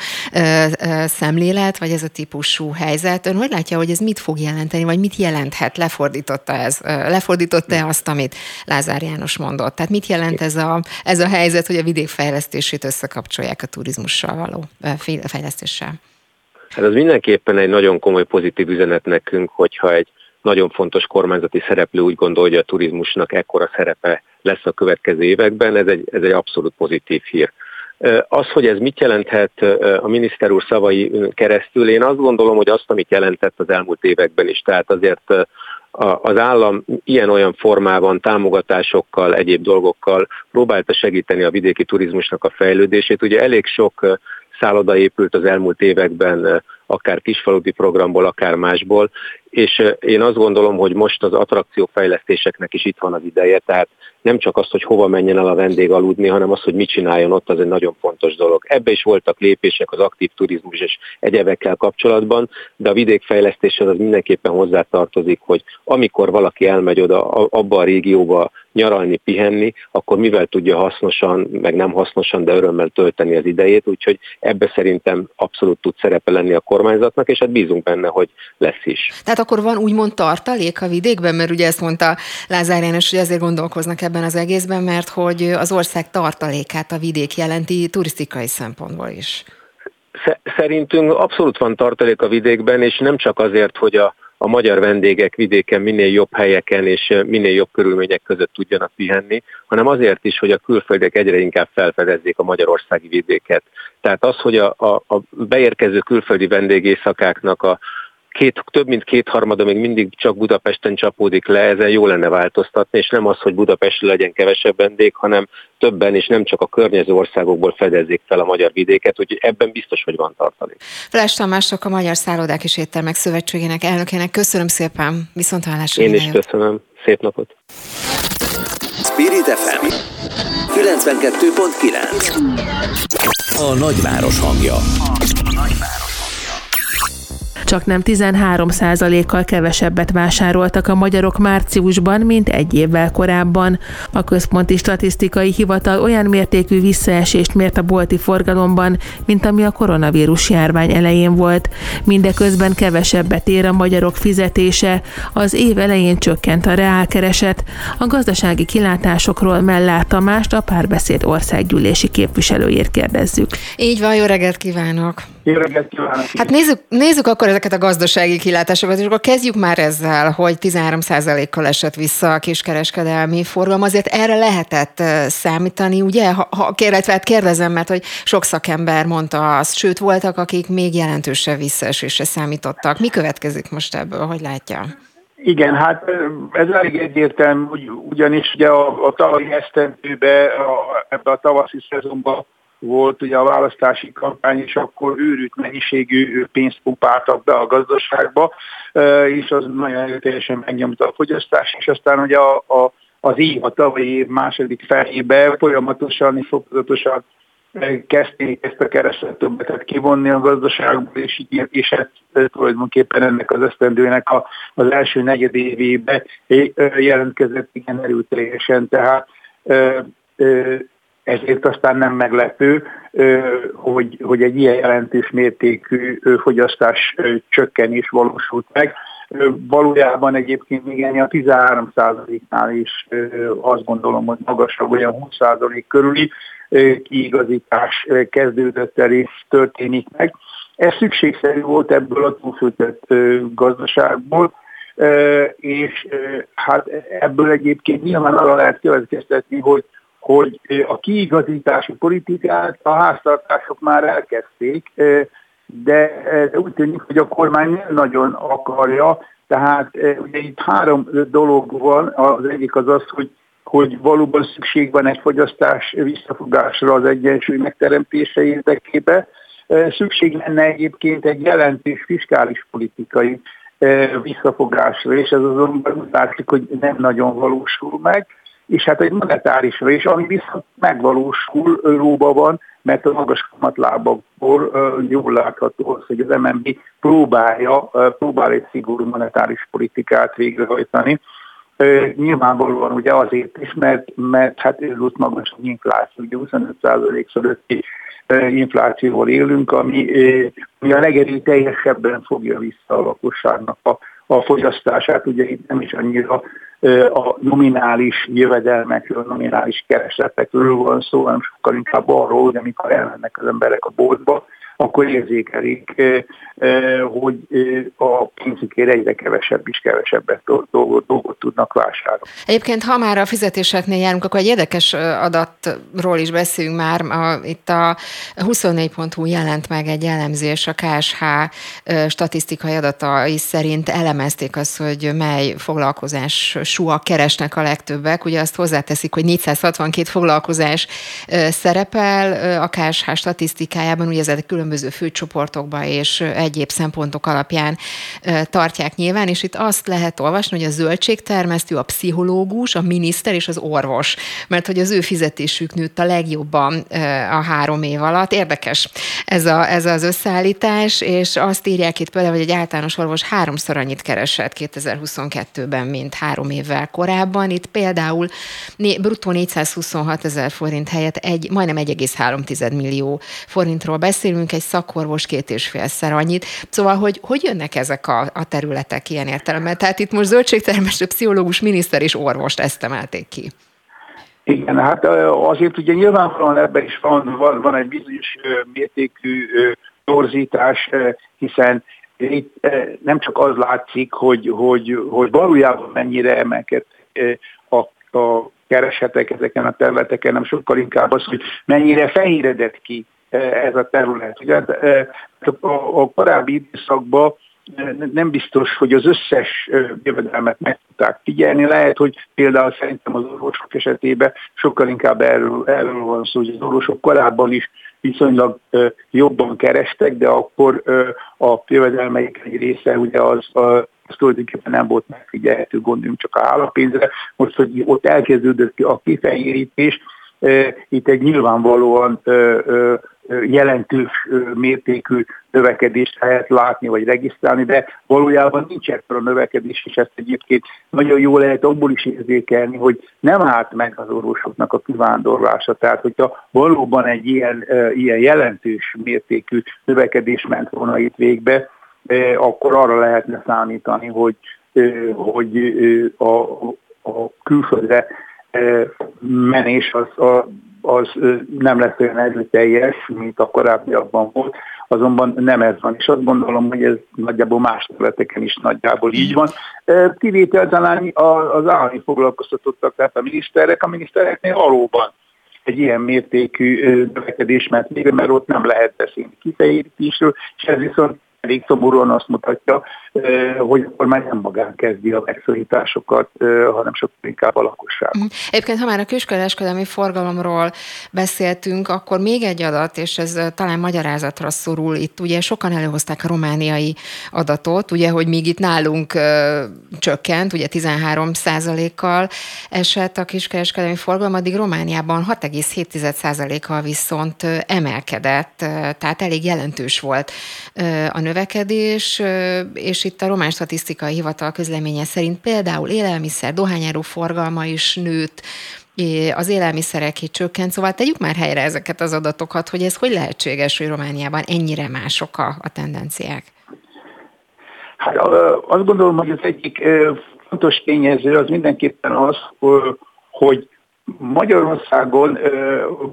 szemlélet, vagy ez a típusú típusú helyzet. Ön hogy látja, hogy ez mit fog jelenteni, vagy mit jelenthet? Lefordította ez, lefordította azt, amit Lázár János mondott? Tehát mit jelent ez a, ez a helyzet, hogy a vidékfejlesztését összekapcsolják a turizmussal való fejlesztéssel? Hát az mindenképpen egy nagyon komoly pozitív üzenet nekünk, hogyha egy nagyon fontos kormányzati szereplő úgy gondolja, hogy a turizmusnak ekkora szerepe lesz a következő években, ez egy, ez egy abszolút pozitív hír. Az, hogy ez mit jelenthet a miniszter úr szavai keresztül, én azt gondolom, hogy azt, amit jelentett az elmúlt években is, tehát azért az állam ilyen-olyan formában, támogatásokkal, egyéb dolgokkal próbálta segíteni a vidéki turizmusnak a fejlődését. Ugye elég sok szálloda épült az elmúlt években, akár kisfaludi programból, akár másból, és én azt gondolom, hogy most az attrakciófejlesztéseknek is itt van az ideje, tehát nem csak az, hogy hova menjen el a vendég aludni, hanem az, hogy mit csináljon ott, az egy nagyon fontos dolog. Ebbe is voltak lépések az aktív turizmus és egyebekkel kapcsolatban, de a vidékfejlesztéshez az mindenképpen hozzátartozik, hogy amikor valaki elmegy oda, abba a régióba nyaralni, pihenni, akkor mivel tudja hasznosan, meg nem hasznosan, de örömmel tölteni az idejét, úgyhogy ebbe szerintem abszolút tud szerepe lenni a kormányzatnak, és hát bízunk benne, hogy lesz is. Tehát akkor van úgymond tartalék a vidékben, mert ugye ezt mondta Lázár János, hogy ezért gondolkoznak ebben az egészben, mert hogy az ország tartalékát a vidék jelenti turisztikai szempontból is. Szerintünk abszolút van tartalék a vidékben, és nem csak azért, hogy a, a magyar vendégek vidéken minél jobb helyeken és minél jobb körülmények között tudjanak pihenni, hanem azért is, hogy a külföldiek egyre inkább felfedezzék a magyarországi vidéket. Tehát az, hogy a, a, a beérkező külföldi vendégészakáknak a, két, több mint kétharmada még mindig csak Budapesten csapódik le, ezen jó lenne változtatni, és nem az, hogy Budapesten legyen kevesebb vendég, hanem többen, és nem csak a környező országokból fedezzék fel a magyar vidéket, úgyhogy ebben biztos, hogy van tartalék. Feles Tamások, a Magyar Szállodák és Éttermek Szövetségének elnökének köszönöm szépen, viszont hallásra. Én is jött. köszönöm, szép napot! Spirit FM 92.9 A nagyváros hangja. A nagyváros. Csak nem 13 kal kevesebbet vásároltak a magyarok márciusban, mint egy évvel korábban. A Központi Statisztikai Hivatal olyan mértékű visszaesést mért a bolti forgalomban, mint ami a koronavírus járvány elején volt. Mindeközben kevesebbet ér a magyarok fizetése, az év elején csökkent a reálkereset, a gazdasági kilátásokról Mellár Tamást, a párbeszéd országgyűlési képviselőjét kérdezzük. Így van, jó reggelt kívánok! Jó reggelt kívánok! Hát nézzük, nézzük akkor ezeket a gazdasági kilátásokat, és akkor kezdjük már ezzel, hogy 13%-kal esett vissza a kiskereskedelmi forgalom. Azért erre lehetett számítani, ugye? Ha, ha hát kérdezem, mert hogy sok szakember mondta azt, sőt voltak, akik még jelentősebb visszaesésre számítottak. Mi következik most ebből, hogy látja? Igen, hát ez elég egyértelmű, ugyanis ugye a, a tavalyi esztendőben, ebbe a tavaszi szezonban volt ugye a választási kampány, és akkor őrült mennyiségű pénzt pumpáltak be a gazdaságba, és az nagyon teljesen megnyomta a fogyasztás, és aztán ugye a, a, az év, a tavalyi év második felébe folyamatosan és fokozatosan kezdték ezt a kereslettöbbetet kivonni a gazdaságból, és, így, és ez tulajdonképpen ennek az esztendőnek a, az első negyedévébe jelentkezett igen erőteljesen, tehát ezért aztán nem meglepő, hogy, hogy egy ilyen jelentős mértékű fogyasztás csökkenés valósult meg. Valójában egyébként még a 13%-nál is azt gondolom, hogy magasabb, olyan 20% körüli kiigazítás kezdődött el és történik meg. Ez szükségszerű volt ebből a túlfőtett gazdaságból, és hát ebből egyébként nyilván arra lehet következtetni, hogy hogy a kiigazítási politikát a háztartások már elkezdték, de úgy tűnik, hogy a kormány nem nagyon akarja, tehát ugye itt három dolog van, az egyik az az, hogy hogy valóban szükség van egy fogyasztás visszafogásra az egyensúly megteremtése érdekében. Szükség lenne egyébként egy jelentős fiskális politikai visszafogásra, és ez azonban úgy látszik, hogy nem nagyon valósul meg és hát egy monetárisra is, ami viszont megvalósul euróba van, mert a magas kamatlábakból jól látható az, hogy az MNB próbálja, próbál egy szigorú monetáris politikát végrehajtani. Nyilvánvalóan ugye azért is, mert, mert hát őrült magas az infláció, ugye 25% fölötti inflációval élünk, ami, ami a legerőteljesebben fogja vissza a lakosságnak a, a fogyasztását. Ugye itt nem is annyira a nominális jövedelmekről, nominális keresletekről van szó, hanem sokkal inkább arról, hogy amikor elmennek az emberek a boltba, akkor érzékelik, hogy a pénzükért egyre kevesebb is kevesebbet dolgot, dolgot tudnak vásárolni. Egyébként, ha már a fizetéseknél járunk, akkor egy érdekes adatról is beszélünk már. A, itt a 24.hu jelent meg egy elemzés, a KSH statisztikai adatai szerint elemezték azt, hogy mely foglalkozás súa keresnek a legtöbbek. Ugye azt hozzáteszik, hogy 462 foglalkozás szerepel a KSH statisztikájában, ugye ezek különböző különböző főcsoportokba és egyéb szempontok alapján tartják nyilván, és itt azt lehet olvasni, hogy a zöldségtermesztő, a pszichológus, a miniszter és az orvos, mert hogy az ő fizetésük nőtt a legjobban a három év alatt. Érdekes ez, a, ez az összeállítás, és azt írják itt például, hogy egy általános orvos háromszor annyit keresett 2022-ben, mint három évvel korábban. Itt például bruttó 426 ezer forint helyett egy, majdnem 1,3 millió forintról beszélünk, egy szakorvos két és félszer annyit. Szóval, hogy hogy jönnek ezek a, a területek ilyen értelemben? Tehát itt most zöldségtermesztő, pszichológus, miniszter és orvost ezt emelték ki. Igen, hát azért ugye nyilvánvalóan ebben is van, van, van egy bizonyos mértékű torzítás, hiszen itt nem csak az látszik, hogy, hogy, hogy valójában mennyire emelkedtek a, a keresetek ezeken a területeken, nem sokkal inkább az, hogy mennyire fehéredett ki ez a terület. Ugye, a korábbi időszakban nem biztos, hogy az összes jövedelmet meg tudták figyelni. Lehet, hogy például szerintem az orvosok esetében sokkal inkább erről, erről van szó, hogy az orvosok korábban is viszonylag jobban kerestek, de akkor a jövedelmeik egy része ugye az, az tulajdonképpen nem volt megfigyelhető, gondoljunk csak a állapénzre. Most, hogy ott elkezdődött a kifehérítés, itt egy nyilvánvalóan jelentős mértékű növekedést lehet látni vagy regisztrálni, de valójában nincs ekkora növekedés, és ezt egyébként nagyon jól lehet abból is érzékelni, hogy nem állt meg az orvosoknak a kivándorlása. Tehát, hogyha valóban egy ilyen, ilyen jelentős mértékű növekedés ment volna itt végbe, akkor arra lehetne számítani, hogy, hogy a, a külföldre menés az, az nem lesz olyan erőteljes, mint a korábbiakban volt, azonban nem ez van, és azt gondolom, hogy ez nagyjából más területeken is nagyjából így van. Kivétel talán az állami foglalkoztatottak, tehát a miniszterek, a minisztereknél valóban egy ilyen mértékű növekedés ment még, mert ott nem lehet beszélni kifejítésről, és ez viszont elég szomorúan azt mutatja, hogy akkor már nem magán kezdi a megszorításokat, hanem sokkal inkább a lakosság. Mhm. Egyébként, ha már a kiskereskedelmi forgalomról beszéltünk, akkor még egy adat, és ez talán magyarázatra szorul, itt ugye sokan előhozták a romániai adatot, ugye, hogy még itt nálunk ö, csökkent, ugye 13 kal esett a kiskereskedelmi forgalom, addig Romániában 6,7 kal viszont emelkedett, tehát elég jelentős volt a növekedés, és itt a Román Statisztikai Hivatal közleménye szerint például élelmiszer, dohányáró forgalma is nőtt, az élelmiszerek így csökkent, szóval tegyük már helyre ezeket az adatokat, hogy ez hogy lehetséges, hogy Romániában ennyire mások a, a tendenciák? Hát azt gondolom, hogy az egyik fontos tényező az mindenképpen az, hogy Magyarországon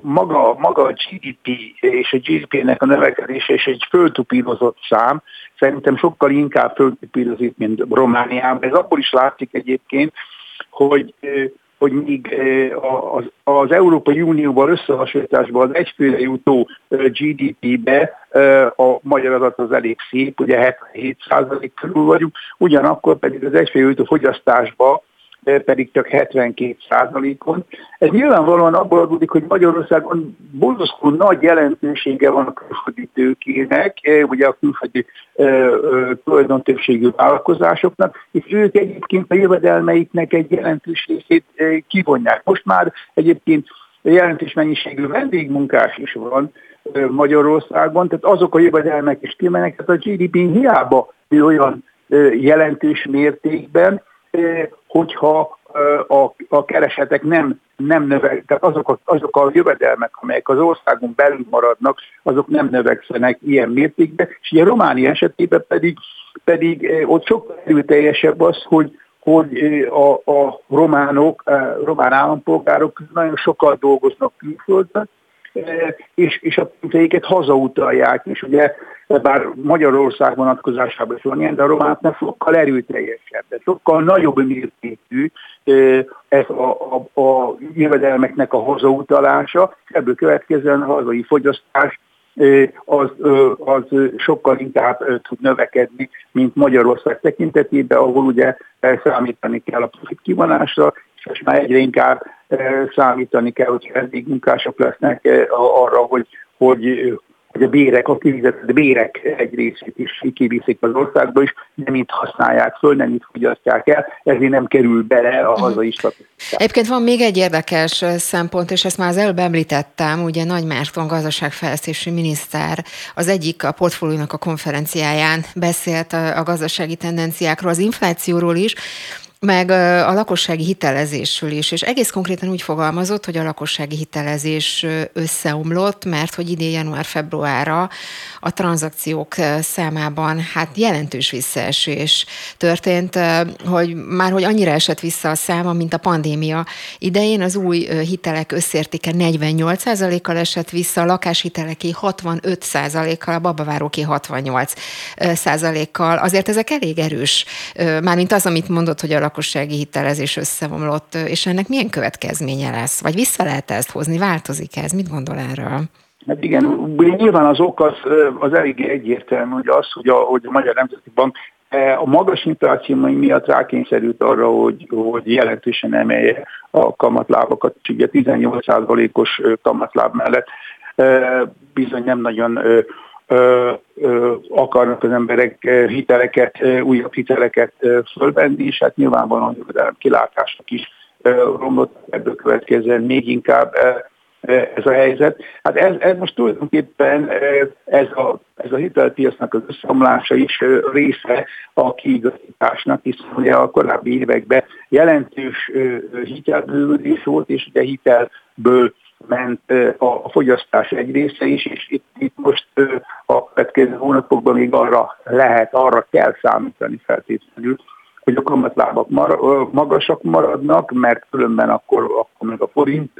maga, maga a GDP és a GDP-nek a növekedése és egy föltupírozott szám, szerintem sokkal inkább föltupírozik, mint Romániában. Ez akkor is látszik egyébként, hogy hogy míg az, az Európai Unióval összehasonlításban az egyfőre jutó GDP-be a magyar adat az elég szép, ugye 77% körül vagyunk, ugyanakkor pedig az egyfőre jutó fogyasztásba pedig csak 72 százalékon. Ez nyilvánvalóan abból adódik, hogy Magyarországon borzasztó nagy jelentősége van a külföldi tőkének, ugye a külföldi többségű vállalkozásoknak, és ők egyébként a jövedelmeiknek egy jelentős részét kivonják. Most már egyébként jelentős mennyiségű vendégmunkás is van Magyarországon, tehát azok a jövedelmek is kimennek, tehát a GDP hiába olyan jelentős mértékben, hogyha a, a keresetek nem, nem növeg, tehát azok a, azok a jövedelmek, amelyek az országon belül maradnak, azok nem növekszenek ilyen mértékben, és ugye Románia esetében pedig, pedig ott sokkal erőteljesebb az, hogy hogy a, a románok, a román állampolgárok nagyon sokat dolgoznak külföldön, és, és a pénzeiket hazautalják, és ugye? Bár Magyarország vonatkozásában is van ilyen, de a románoknak sokkal erőteljesebb, de sokkal nagyobb mértékű ez a, a, a jövedelmeknek a hazautalása, ebből következően a hazai fogyasztás az, az sokkal inkább tud növekedni, mint Magyarország tekintetében, ahol ugye számítani kell a profit kivonásra, és már egyre inkább számítani kell, hogy eddig munkások lesznek arra, hogy, hogy hogy a bérek, a kifizetett bérek egy részét is kiviszik az országba, és nem itt használják föl, nem itt fogyasztják el, ezért nem kerül bele a mhm. hazai statisztikát. Egyébként van még egy érdekes szempont, és ezt már az előbb említettem, ugye Nagy Márton gazdaságfejlesztési miniszter az egyik a portfóliónak a konferenciáján beszélt a gazdasági tendenciákról, az inflációról is, meg a lakossági hitelezésről is, és egész konkrétan úgy fogalmazott, hogy a lakossági hitelezés összeomlott, mert hogy idén január-februárra a tranzakciók számában hát jelentős visszaesés történt, hogy már hogy annyira esett vissza a száma, mint a pandémia idején, az új hitelek összértéke 48%-kal esett vissza, a lakáshiteleké 65%-kal, a babaváróké 68%-kal. Azért ezek elég erős, mármint az, amit mondott, hogy a lakossági hitelezés összeomlott, és ennek milyen következménye lesz? Vagy vissza lehet ezt hozni? Változik ez? Mit gondol erről? Hát igen, nyilván az ok az, az elég egyértelmű, hogy az, hogy a, hogy a Magyar Nemzeti Bank a magas infláció miatt rákényszerült arra, hogy, hogy jelentősen emelje a kamatlábakat, ugye 18%-os kamatláb mellett bizony nem nagyon akarnak az emberek hiteleket, újabb hiteleket fölvenni, és hát nyilvánvalóan a kilátások is romlott ebből következően még inkább ez a helyzet. Hát ez, ez most tulajdonképpen ez a, ez a hitelpiacnak az összeomlása is része a kiigazításnak, hiszen ugye a korábbi években jelentős hitelbővülés volt, és ugye hitelből ment a fogyasztás egy része is, és itt, itt most a következő hónapokban még arra lehet, arra kell számítani feltétlenül, hogy a kamatlábak mar- magasak maradnak, mert különben akkor, akkor meg a forint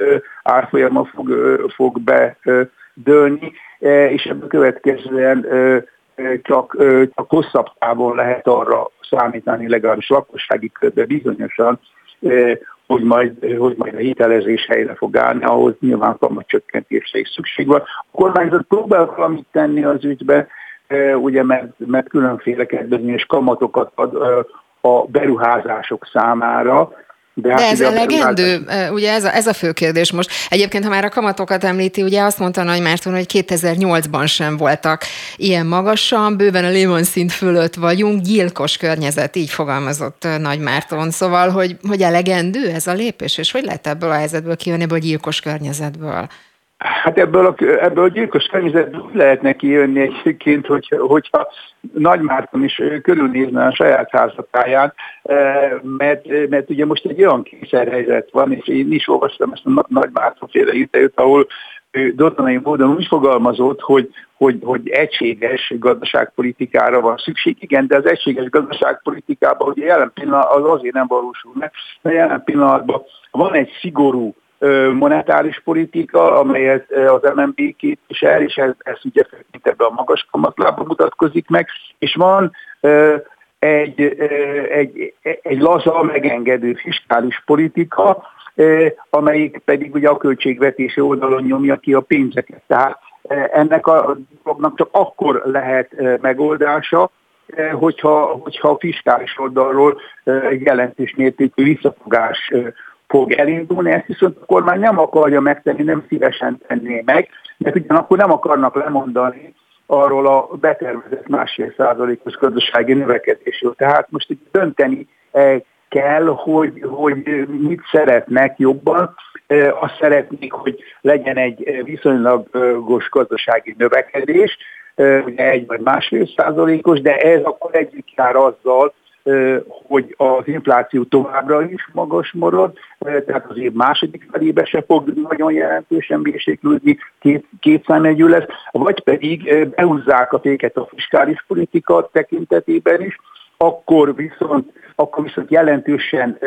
árfolyama fog, fog bedőlni, és ebből következően csak, csak hosszabb távon lehet arra számítani, legalábbis lakossági körben bizonyosan, hogy majd, hogy majd a hitelezés helyre fog állni, ahhoz nyilván csökkentésre is szükség van. A kormányzat próbál valamit tenni az ügybe, ugye mert, mert különféle kedvezményes kamatokat ad a beruházások számára, de, hát De ez elegendő? Ugye ez a, ez a fő kérdés most. Egyébként, ha már a kamatokat említi, ugye azt mondta Nagy Márton, hogy 2008-ban sem voltak ilyen magasan, bőven a Lehman szint fölött vagyunk, gyilkos környezet, így fogalmazott Nagy Márton. Szóval, hogy, hogy elegendő ez a lépés, és hogy lehet ebből a helyzetből kijönni, ebből a gyilkos környezetből? Hát ebből a, ebből a gyilkos környezetből lehetne kijönni egyébként, hogy, hogyha Nagy Márton is körülnézne a saját házatáján, mert, mert ugye most egy olyan kényszerhelyzet van, és én is olvastam ezt a Nagy Márton féle interjút, ahol Dottanai módon úgy fogalmazott, hogy, hogy, hogy egységes gazdaságpolitikára van szükség. Igen, de az egységes gazdaságpolitikában ugye jelen pillanatban az azért nem valósul meg, mert jelen pillanatban van egy szigorú monetáris politika, amelyet az MNB képvisel, és ez, ez ugye itt ebben a magas kamatlába mutatkozik meg, és van egy, egy, egy laza, megengedő fiskális politika, amelyik pedig ugye a költségvetési oldalon nyomja ki a pénzeket. Tehát ennek a dolognak csak akkor lehet megoldása, hogyha, hogyha a fiskális oldalról egy jelentős mértékű visszafogás fog elindulni, ezt viszont a kormány nem akarja megtenni, nem szívesen tenné meg, mert ugyanakkor nem akarnak lemondani arról a betervezett másfél százalékos gazdasági növekedésről. Tehát most dönteni eh, kell, hogy, hogy mit szeretnek jobban. Eh, azt szeretnék, hogy legyen egy viszonylagos gazdasági növekedés, eh, ugye egy vagy másfél százalékos, de ez akkor együtt jár azzal, hogy az infláció továbbra is magas marad, tehát az év második felébe se fog nagyon jelentősen mérséklődni, két, két számjegyű lesz, vagy pedig behúzzák a féket a fiskális politika tekintetében is, akkor viszont, akkor viszont jelentősen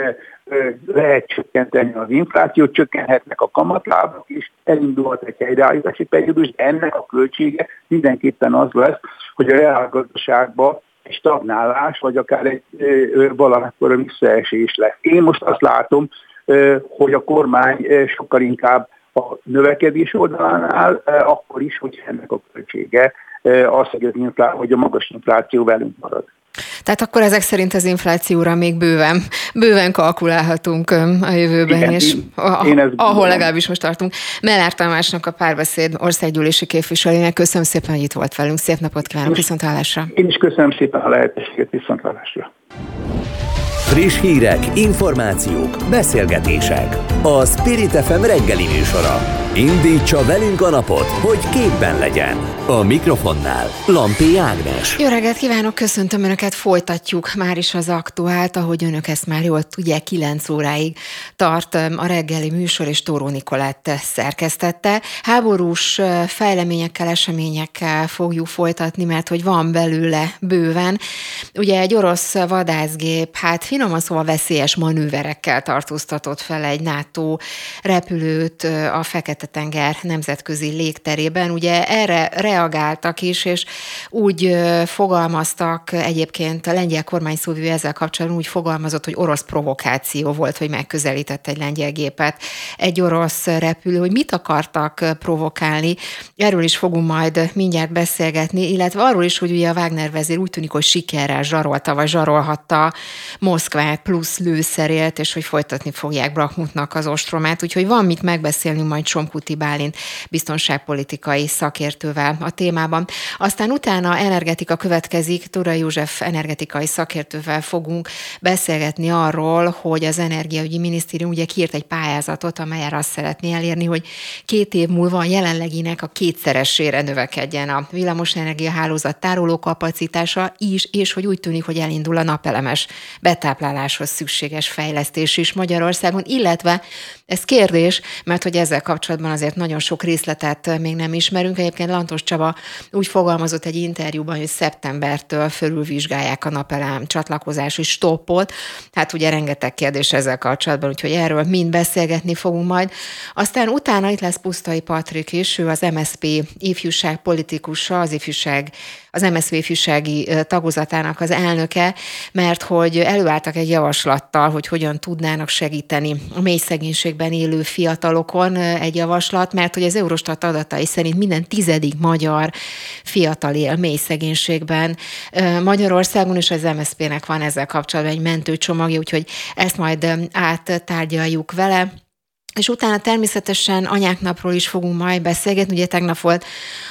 lehet csökkenteni az inflációt, csökkenhetnek a kamatlábak is, elindulhat egy helyreállítási periódus, de ennek a költsége mindenképpen az lesz, hogy a reálgazdaságban egy stagnálás, vagy akár egy valamikor visszaesés lesz. Én most azt látom, hogy a kormány sokkal inkább a növekedés oldalán áll, akkor is, hogy ennek a költsége az, hogy, inflá- hogy a magas infláció velünk marad. Tehát akkor ezek szerint az inflációra még bőven, bőven kalkulálhatunk a jövőben, Igen, és én, én ahol legalábbis most tartunk. Mellár Tamásnak a párbeszéd országgyűlési képviselőjének köszönöm szépen, hogy itt volt velünk. Szép napot kívánok, viszontlátásra. Én is köszönöm szépen a lehetőséget, viszontlátásra. Friss hírek, információk, beszélgetések. A Spirit FM reggeli műsora. Indítsa velünk a napot, hogy képben legyen. A mikrofonnál Lampi Ágnes. Jó reggelt kívánok, köszöntöm Önöket, folytatjuk már is az aktuált, ahogy Önök ezt már jól tudják, 9 óráig tart a reggeli műsor, és Tóró Nikolett szerkesztette. Háborús fejleményekkel, eseményekkel fogjuk folytatni, mert hogy van belőle bőven. Ugye egy orosz vadászgép, hát finoman szóval veszélyes manőverekkel tartóztatott fel egy NATO repülőt a Fekete-tenger nemzetközi légterében. Ugye erre reagáltak is, és úgy fogalmaztak egyébként a lengyel kormány szóvivő ezzel kapcsolatban úgy fogalmazott, hogy orosz provokáció volt, hogy megközelített egy lengyel gépet egy orosz repülő, hogy mit akartak provokálni. Erről is fogunk majd mindjárt beszélgetni, illetve arról is, hogy ugye a Wagner vezér úgy tűnik, hogy sikerrel zsarolta, vagy zsarolhatta Moszkvát plusz lőszerélt, és hogy folytatni fogják Brakmutnak az ostromát, úgyhogy van mit megbeszélni majd Somkuti Bálint biztonságpolitikai szakértővel a témában. Aztán utána energetika következik, Tura József energetikai szakértővel fogunk beszélgetni arról, hogy az Energiaügyi Minisztérium ugye kiírt egy pályázatot, amelyre azt szeretné elérni, hogy két év múlva a jelenleginek a kétszeresére növekedjen a villamosenergia hálózat tároló kapacitása is, és hogy úgy tűnik, hogy elindul a napelemes betápláláshoz szükséges fejlesztés is Magyarországon, illetve ez kérdés, mert hogy ezzel kapcsolatban azért nagyon sok részletet még nem ismerünk. Egyébként Lantos Csaba úgy fogalmazott egy interjúban, hogy szeptembertől fölülvizsgálják a napelem csatlakozási stoppot. Hát ugye rengeteg kérdés ezzel kapcsolatban, úgyhogy erről mind beszélgetni fogunk majd. Aztán utána itt lesz Pusztai Patrik is, ő az MSP ifjúság politikusa, az ifjúság az MSZV ifjúsági tagozatának az elnöke, mert hogy előálltak egy javaslattal, hogy hogyan tudnának segíteni a mély szegénységben élő fiatalokon egy javaslat, mert hogy az Eurostat adatai szerint minden tizedik magyar fiatal él mély szegénységben Magyarországon, és az MSZP-nek van ezzel kapcsolatban egy mentőcsomagja, úgyhogy ezt majd áttárgyaljuk vele. És utána természetesen anyák napról is fogunk majd beszélgetni. Ugye tegnap volt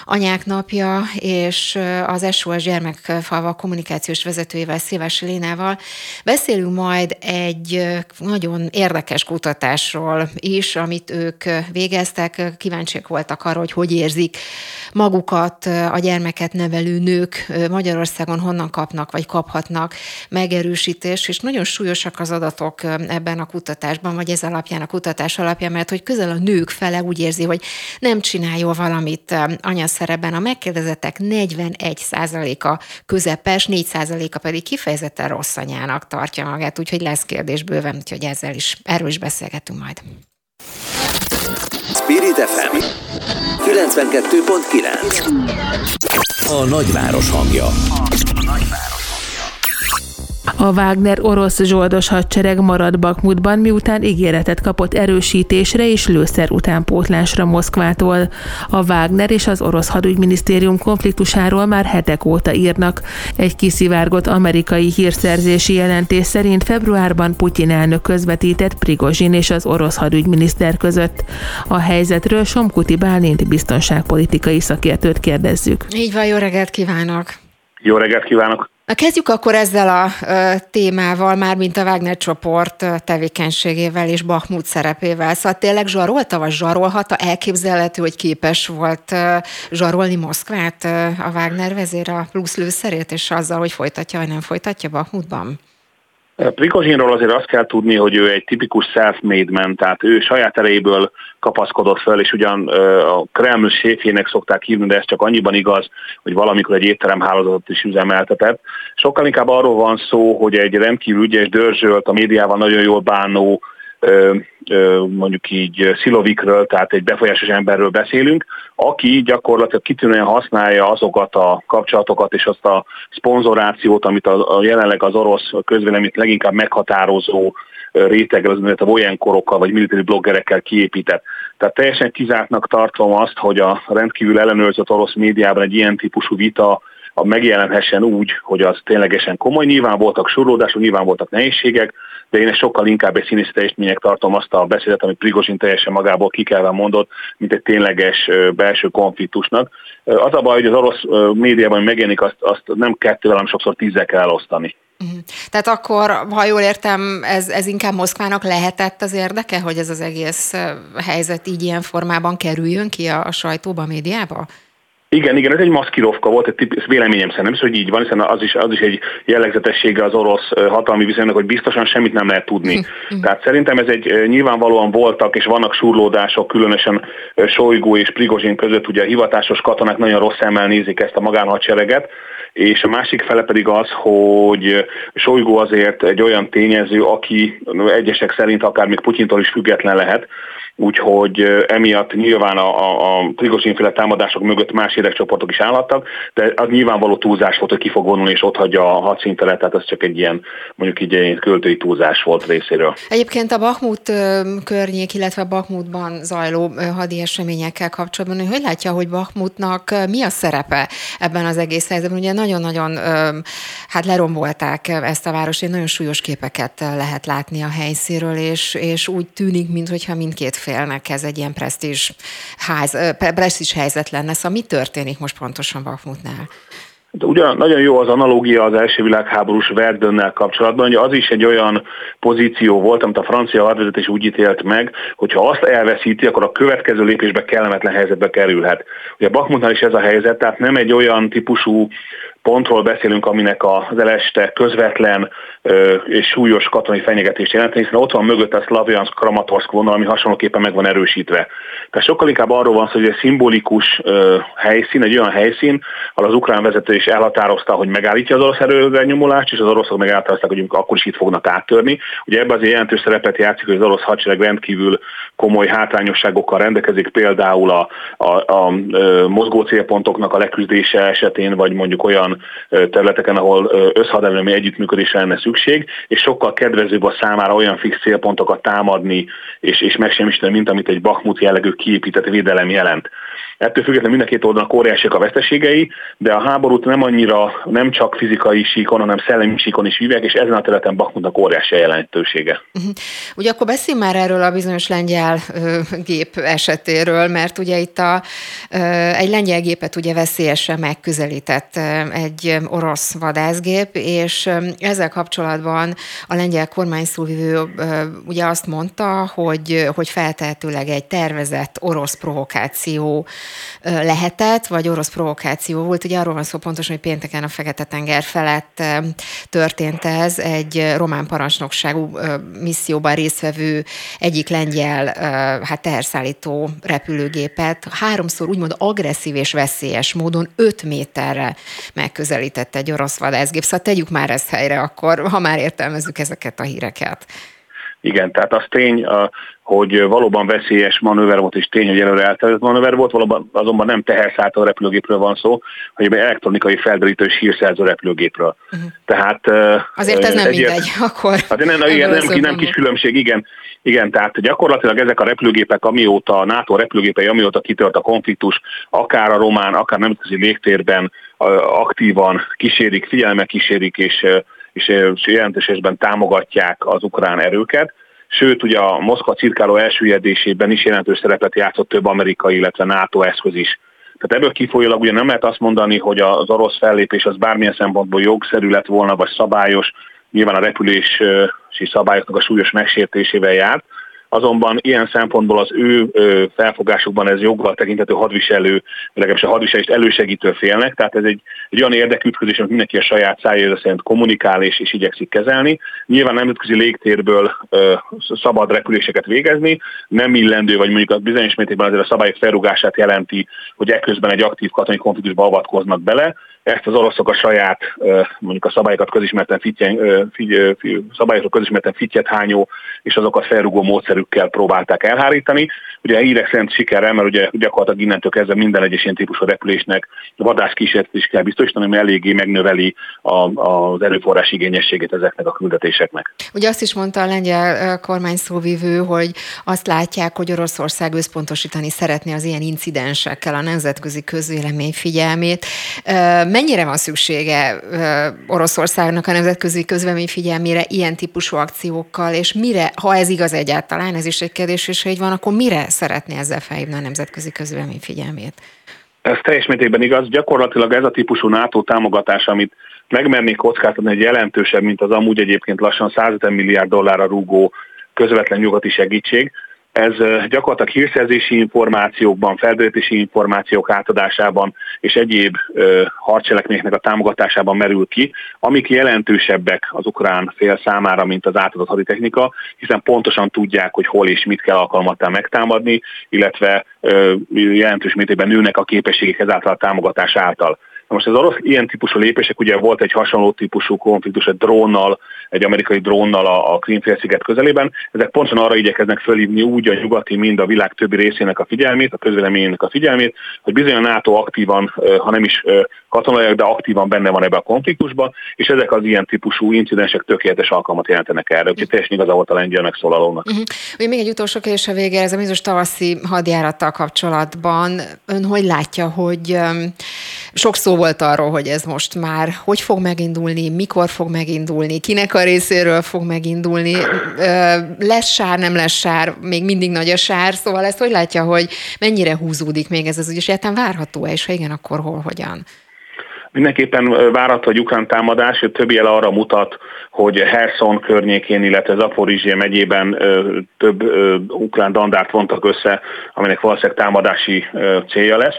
anyák napja, és az SOS gyermekfalva kommunikációs vezetőjével, Szilvás Lénával beszélünk majd egy nagyon érdekes kutatásról is, amit ők végeztek. Kíváncsiak voltak arra, hogy hogy érzik magukat a gyermeket nevelő nők Magyarországon, honnan kapnak vagy kaphatnak megerősítést, és nagyon súlyosak az adatok ebben a kutatásban, vagy ez alapján a kutatás alapján alapja, mert hogy közel a nők fele úgy érzi, hogy nem csinál jól valamit um, anyaszereben. A megkérdezettek 41%-a közepes, 4%-a pedig kifejezetten rossz anyának tartja magát, úgyhogy lesz kérdés bőven, úgyhogy ezzel is, erről is beszélgetünk majd. Spirit FM 92.9 A nagyváros hangja. A nagyváros. A Wagner orosz zsoldos hadsereg marad Bakmutban, miután ígéretet kapott erősítésre és lőszer utánpótlásra Moszkvától. A Wagner és az orosz hadügyminisztérium konfliktusáról már hetek óta írnak. Egy kiszivárgott amerikai hírszerzési jelentés szerint februárban Putyin elnök közvetített Prigozsin és az orosz hadügyminiszter között. A helyzetről Somkuti Bálint biztonságpolitikai szakértőt kérdezzük. Így van, jó reggelt kívánok! Jó reggelt kívánok! Na kezdjük akkor ezzel a ö, témával, már mint a Wagner csoport tevékenységével és Bahmut szerepével. Szóval tényleg zsarolta, vagy zsarolhatta? Elképzelhető, hogy képes volt ö, zsarolni Moszkvát ö, a Wagner vezér a plusz lőszerét, és azzal, hogy folytatja, vagy nem folytatja Bahmutban? Prigozsinról azért azt kell tudni, hogy ő egy tipikus self-made man, tehát ő saját erejéből kapaszkodott fel, és ugyan a Kreml séfjének szokták hívni, de ez csak annyiban igaz, hogy valamikor egy étteremhálózatot is üzemeltetett. Sokkal inkább arról van szó, hogy egy rendkívül ügyes, dörzsölt, a médiával nagyon jól bánó, mondjuk így Szilovikről, tehát egy befolyásos emberről beszélünk, aki gyakorlatilag kitűnően használja azokat a kapcsolatokat és azt a szponzorációt, amit a, a jelenleg az orosz közvéleményt leginkább meghatározó réteg, az a vojenkorokkal vagy militári bloggerekkel kiépített. Tehát teljesen kizártnak tartom azt, hogy a rendkívül ellenőrzött orosz médiában egy ilyen típusú vita megjelenhessen úgy, hogy az ténylegesen komoly. Nyilván voltak surlódások, nyilván voltak nehézségek, de én sokkal inkább egy színész teljesítmények tartom azt a beszédet, amit Prigozsin teljesen magából kikelve mondott, mint egy tényleges belső konfliktusnak. Az a baj, hogy az orosz médiában megjelenik, azt, azt nem kettővel, hanem sokszor tízzel kell elosztani. Mhm. Tehát akkor, ha jól értem, ez, ez inkább Moszkvának lehetett az érdeke, hogy ez az egész helyzet így ilyen formában kerüljön ki a, a sajtóba, a médiába? Igen, igen, ez egy maszkirovka volt, egy típus, véleményem szerint nem is, hogy így van, hiszen az is, az is egy jellegzetessége az orosz hatalmi viszonynak, hogy biztosan semmit nem lehet tudni. Hm, hm. Tehát szerintem ez egy nyilvánvalóan voltak és vannak surlódások, különösen Sojgó és Prigozsin között, ugye a hivatásos katonák nagyon rossz szemmel nézik ezt a magánhadsereget, és a másik fele pedig az, hogy Sojgó azért egy olyan tényező, aki egyesek szerint akár még Putyintól is független lehet, úgyhogy emiatt nyilván a, a, a Prigozsinféle támadások mögött más érdekcsoportok is állattak, de az nyilvánvaló túlzás volt, hogy ki fog vonulni és ott hagyja a hadszintelet, tehát az csak egy ilyen mondjuk így egy költői túlzás volt részéről. Egyébként a Bakmut környék, illetve a zajló hadi eseményekkel kapcsolatban, hogy látja, hogy Bakmutnak mi a szerepe ebben az egész helyzetben? Ugye nagyon-nagyon hát lerombolták ezt a város, egy nagyon súlyos képeket lehet látni a helyszíről, és, és úgy tűnik, mintha mindkét félnek ez egy ilyen presztízs, ház, presztízs helyzet lenne. Szóval mi történik most pontosan Bakmutnál? De ugyan nagyon jó az analógia az első világháborús Verdönnel kapcsolatban, hogy az is egy olyan pozíció volt, amit a francia hadvezetés úgy ítélt meg, hogy ha azt elveszíti, akkor a következő lépésbe kellemetlen helyzetbe kerülhet. Ugye Bakmutnál is ez a helyzet, tehát nem egy olyan típusú pontról beszélünk, aminek az eleste közvetlen és súlyos katonai fenyegetés jelent, hiszen ott van mögött a Slavjansk Kramatorsk vonal, ami hasonlóképpen meg van erősítve. Tehát sokkal inkább arról van szó, hogy egy szimbolikus helyszín, egy olyan helyszín, ahol az ukrán vezető is elhatározta, hogy megállítja az orosz erőrenyomulást, és az oroszok meg elhatározták, hogy akkor is itt fognak áttörni. Ugye ebben az jelentős szerepet játszik, hogy az orosz hadsereg rendkívül komoly hátrányosságokkal rendelkezik, például a, a, a, mozgó célpontoknak a leküzdése esetén, vagy mondjuk olyan területeken, ahol összhadelmi együttműködésre lenne szükség, és sokkal kedvezőbb a számára olyan fix célpontokat támadni és, és megsemmisíteni, mint amit egy Bakhmut jellegű kiépített védelem jelent. Ettől függetlenül mind a két oldalnak óriásiak a veszteségei, de a háborút nem annyira, nem csak fizikai síkon, hanem szellemi síkon is vívják, és ezen a területen Bakhmutnak óriási a jelentősége. Uh-huh. Ugye akkor beszélj már erről a bizonyos lengyel ö, gép esetéről, mert ugye itt a, ö, egy lengyel gépet ugye veszélyesen megközelített egy orosz vadászgép, és ezzel kapcsolatban a lengyel kormány szóvivő ugye azt mondta, hogy, hogy feltehetőleg egy tervezett orosz provokáció lehetett, vagy orosz provokáció volt. Ugye arról van szó pontosan, hogy pénteken a Fekete-tenger felett történt ez, egy román parancsnokságú misszióban résztvevő egyik lengyel hát teherszállító repülőgépet háromszor úgymond agresszív és veszélyes módon 5 méterre megközelített egy orosz vadászgép. Szóval tegyük már ezt helyre akkor, ha már értelmezzük ezeket a híreket. Igen, tehát az tény, hogy valóban veszélyes manőver volt, és tény, hogy előre elterült manőver volt, valóban azonban nem teherszállító repülőgépről van szó, hanem elektronikai felderítő és hírszerző repülőgépről. Uh-huh. Tehát, Azért ez nem egy, mindegy, akkor. Hát nem, igen, nem, nem kis különbség, igen. Igen, tehát gyakorlatilag ezek a repülőgépek, amióta, a NATO repülőgépei, amióta kitört a konfliktus, akár a román, akár nemzetközi légtérben aktívan kísérik, figyelme kísérik, és és esetben támogatják az ukrán erőket. Sőt, ugye a Moszkva cirkáló elsüllyedésében is jelentős szerepet játszott több amerikai, illetve NATO eszköz is. Tehát ebből kifolyólag ugye nem lehet azt mondani, hogy az orosz fellépés az bármilyen szempontból jogszerű lett volna, vagy szabályos, nyilván a repülési szabályoknak a súlyos megsértésével járt, azonban ilyen szempontból az ő felfogásukban ez joggal tekintető hadviselő, legalábbis a hadviselést elősegítő félnek, tehát ez egy, egy olyan érdekütközés, amit mindenki a saját szájára szerint kommunikál és, és igyekszik kezelni. Nyilván nemzetközi légtérből ö, szabad repüléseket végezni, nem illendő, vagy mondjuk a bizonyos mértékben azért a szabályok felrugását jelenti, hogy ekközben egy aktív katonai konfliktusba avatkoznak bele, ezt az oroszok a saját, mondjuk a szabályokat közismerten fityen, szabályokról közismerten fittyet hányó és azokat felrugó módszerükkel próbálták elhárítani. Ugye hírek szerint sikerrel, mert ugye gyakorlatilag innentől kezdve minden egyes ilyen típusú repülésnek vadász kísérletet is kell biztosítani, ami eléggé megnöveli a, az erőforrás igényességét ezeknek a küldetéseknek. Ugye azt is mondta a lengyel kormány szóvivő, hogy azt látják, hogy Oroszország összpontosítani szeretné az ilyen incidensekkel a nemzetközi közvélemény figyelmét mennyire van szüksége Oroszországnak a nemzetközi közvemény figyelmére ilyen típusú akciókkal, és mire, ha ez igaz egyáltalán, ez is egy kérdés, és ha így van, akkor mire szeretné ezzel felhívni a nemzetközi közvemény figyelmét? Ez teljes mértékben igaz. Gyakorlatilag ez a típusú NATO támogatás, amit megmernék kockáztatni, egy jelentősebb, mint az amúgy egyébként lassan 150 milliárd dollárra rúgó közvetlen nyugati segítség, ez gyakorlatilag hírszerzési információkban, felderítési információk átadásában és egyéb harcselekményeknek a támogatásában merül ki, amik jelentősebbek az ukrán fél számára, mint az átadott haditechnika, hiszen pontosan tudják, hogy hol és mit kell alkalmattá megtámadni, illetve jelentős mértékben nőnek a képességek ezáltal a támogatás által. Most az orosz ilyen típusú lépések, ugye volt egy hasonló típusú konfliktus egy drónnal, egy amerikai drónnal a, a Krímfélsziget közelében, ezek pontosan arra igyekeznek fölhívni úgy a nyugati, mind a világ többi részének a figyelmét, a közvéleményének a figyelmét, hogy bizony a NATO aktívan, ha nem is katonaiak, de aktívan benne van ebbe a konfliktusba, és ezek az ilyen típusú incidensek tökéletes alkalmat jelentenek erre, úgyhogy teljesen igaza volt a lengyel megszólalónak. Uh-huh. Még egy utolsó kérdés a végére, ez a bizonyos tavaszi hadjárattal kapcsolatban. Ön hogy látja, hogy sok szó volt arról, hogy ez most már hogy fog megindulni, mikor fog megindulni, kinek a részéről fog megindulni, lesz sár, nem lesz sár, még mindig nagy a sár, szóval ezt hogy látja, hogy mennyire húzódik még ez az ügy, és egyáltalán várható-e, és ha igen, akkor hol, hogyan? Mindenképpen várható egy ukrán támadás, több jel arra mutat, hogy Herson környékén, illetve Zaporizsia megyében több ukrán dandárt vontak össze, aminek valószínűleg támadási célja lesz.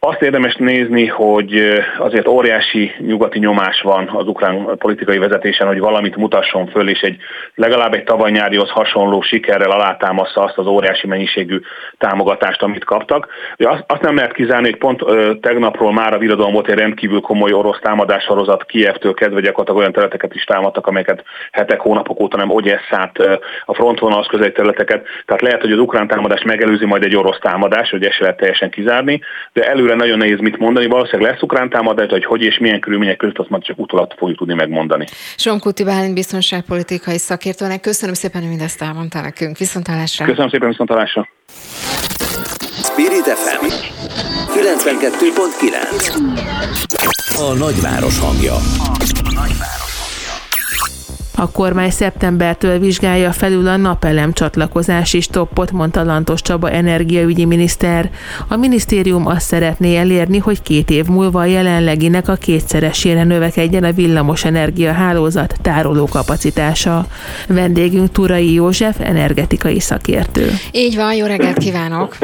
Azt érdemes nézni, hogy azért óriási nyugati nyomás van az ukrán politikai vezetésen, hogy valamit mutasson föl, és egy legalább egy tavaly nyárihoz hasonló sikerrel alátámaszza azt az óriási mennyiségű támogatást, amit kaptak. De azt, nem lehet kizárni, hogy pont tegnapról már a viradalom volt egy rendkívül komoly orosz támadássorozat Kievtől kezdve gyakorlatilag olyan területeket is támadtak, amelyeket hetek, hónapok óta nem Ogyesszát, a frontvonalhoz közeli területeket. Tehát lehet, hogy az ukrán támadás megelőzi majd egy orosz támadás, hogy ezt lehet teljesen kizárni, de elő előre nagyon nehéz mit mondani, valószínűleg lesz ukrán támadás, hogy hogy és milyen körülmények között, azt majd csak utolat fogjuk tudni megmondani. Somkuti Bálint biztonságpolitikai szakértőnek köszönöm szépen, hogy mindezt elmondtál nekünk. Viszontalásra. Köszönöm szépen, viszontalásra. Spirit FM 92.9 A nagyváros hangja. A nagyváros. A kormány szeptembertől vizsgálja felül a napelem csatlakozási stoppot, mondta Lantos Csaba energiaügyi miniszter. A minisztérium azt szeretné elérni, hogy két év múlva a jelenleginek a kétszeresére növekedjen a villamos energiahálózat tároló kapacitása. Vendégünk Turai József, energetikai szakértő. Így van, jó reggelt kívánok!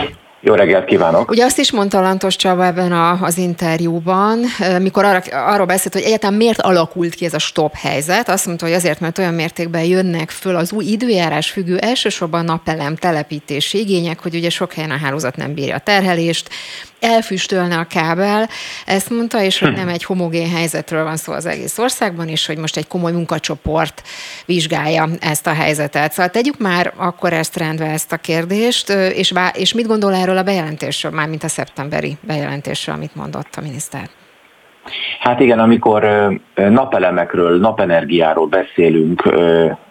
Jó reggelt kívánok! Ugye azt is mondta Lantos Csaba ebben a, az interjúban, mikor arra, arról beszélt, hogy egyáltalán miért alakult ki ez a stop helyzet. Azt mondta, hogy azért, mert olyan mértékben jönnek föl az új időjárás függő elsősorban napelem telepítési igények, hogy ugye sok helyen a hálózat nem bírja a terhelést, elfüstölne a kábel, ezt mondta, és hogy nem egy homogén helyzetről van szó az egész országban, és hogy most egy komoly munkacsoport vizsgálja ezt a helyzetet. Szóval tegyük már akkor ezt rendbe ezt a kérdést, és, és mit gondol erről a bejelentésről, már mint a szeptemberi bejelentésről, amit mondott a miniszter? Hát igen, amikor napelemekről, napenergiáról beszélünk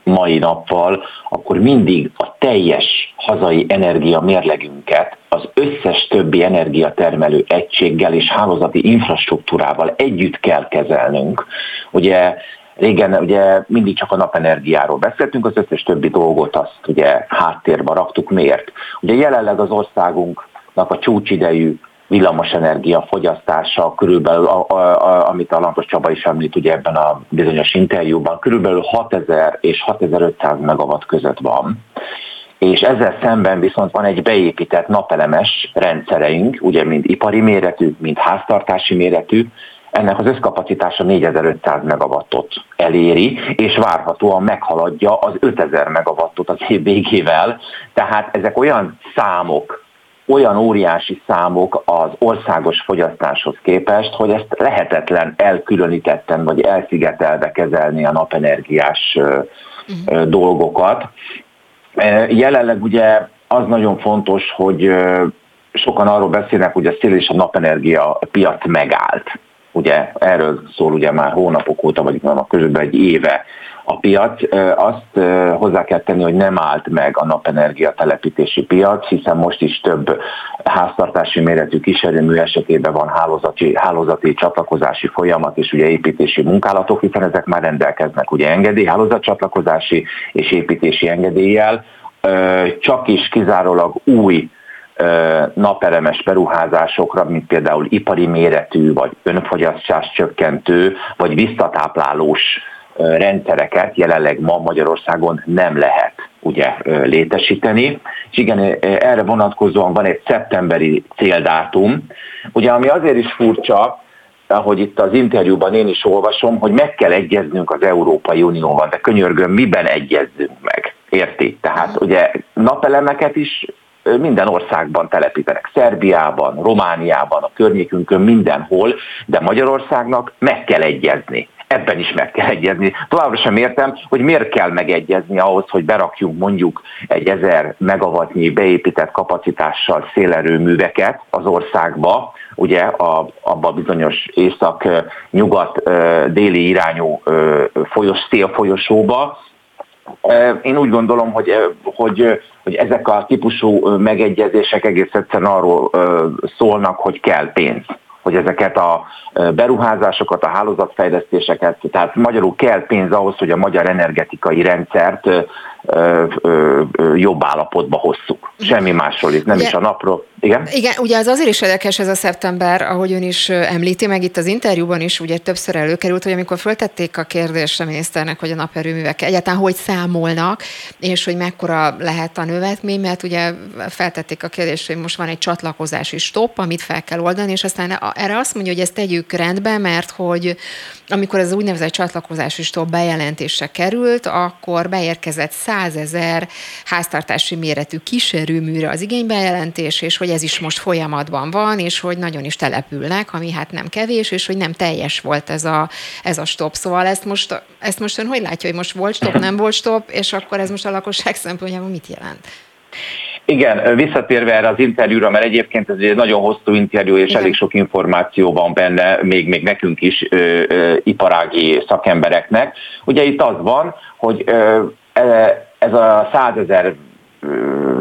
mai nappal, akkor mindig a teljes hazai energia mérlegünket az összes többi energiatermelő egységgel és hálózati infrastruktúrával együtt kell kezelnünk. Ugye Régen ugye mindig csak a napenergiáról beszéltünk, az összes többi dolgot azt ugye háttérbe raktuk. Miért? Ugye jelenleg az országunknak a csúcsidejű villamosenergia fogyasztása körülbelül, a, a, a, amit a Lantos Csaba is említ ugye ebben a bizonyos interjúban, körülbelül 6000 és 6500 megawatt között van és ezzel szemben viszont van egy beépített napelemes rendszereink, ugye mind ipari méretű, mind háztartási méretű, ennek az összkapacitása 4500 megawattot eléri, és várhatóan meghaladja az 5000 megawattot az év végével. Tehát ezek olyan számok, olyan óriási számok az országos fogyasztáshoz képest, hogy ezt lehetetlen elkülönítetten vagy elszigetelve kezelni a napenergiás uh-huh. dolgokat. Jelenleg ugye az nagyon fontos, hogy sokan arról beszélnek, hogy a szél és a napenergia piac megállt. Ugye erről szól ugye már hónapok óta, vagy a közben egy éve a piac. Azt hozzá kell tenni, hogy nem állt meg a napenergia telepítési piac, hiszen most is több háztartási méretű kísérőmű esetében van hálózati, hálózati csatlakozási folyamat és ugye építési munkálatok, hiszen ezek már rendelkeznek ugye engedély, hálózatcsatlakozási és építési engedéllyel, csak is kizárólag új napelemes beruházásokra, mint például ipari méretű, vagy önfogyasztás csökkentő, vagy visszatáplálós rendszereket jelenleg ma Magyarországon nem lehet ugye létesíteni. És igen, erre vonatkozóan van egy szeptemberi céldátum, ugye ami azért is furcsa, ahogy itt az interjúban én is olvasom, hogy meg kell egyeznünk az Európai Unióval, de könyörgöm, miben egyezzünk meg? Érti? Tehát ugye napelemeket is minden országban telepítenek, Szerbiában, Romániában, a környékünkön, mindenhol, de Magyarországnak meg kell egyezni ebben is meg kell egyezni. Továbbra sem értem, hogy miért kell megegyezni ahhoz, hogy berakjunk mondjuk egy 1000 megawattnyi beépített kapacitással szélerőműveket az országba, ugye a, abba bizonyos észak-nyugat déli irányú folyos, szélfolyosóba, én úgy gondolom, hogy, hogy, hogy ezek a típusú megegyezések egész egyszerűen arról szólnak, hogy kell pénz hogy ezeket a beruházásokat, a hálózatfejlesztéseket, tehát magyarul kell pénz ahhoz, hogy a magyar energetikai rendszert jobb állapotba hozzuk. Semmi másról itt, nem is a napról. Igen? Igen, ugye az azért is érdekes ez a szeptember, ahogy ön is említi, meg itt az interjúban is ugye többször előkerült, hogy amikor föltették a kérdést a miniszternek, hogy a naperőművek egyáltalán hogy számolnak, és hogy mekkora lehet a növetmény, mert ugye feltették a kérdést, hogy most van egy csatlakozási stop, amit fel kell oldani, és aztán erre azt mondja, hogy ezt tegyük rendbe, mert hogy amikor az úgynevezett csatlakozási stop bejelentésre került, akkor beérkezett százezer háztartási méretű kísérőműre az igénybejelentés, és hogy ez is most folyamatban van, és hogy nagyon is települnek, ami hát nem kevés, és hogy nem teljes volt ez a, ez a stop. Szóval ezt most, ezt most ön hogy látja, hogy most volt stop, nem volt stop, és akkor ez most a lakosság szempontjából mit jelent? Igen, visszatérve erre az interjúra, mert egyébként ez egy nagyon hosszú interjú, és Igen. elég sok információ van benne, még, még nekünk is, ö, ö, iparági szakembereknek. Ugye itt az van, hogy ö, e, ez a százezer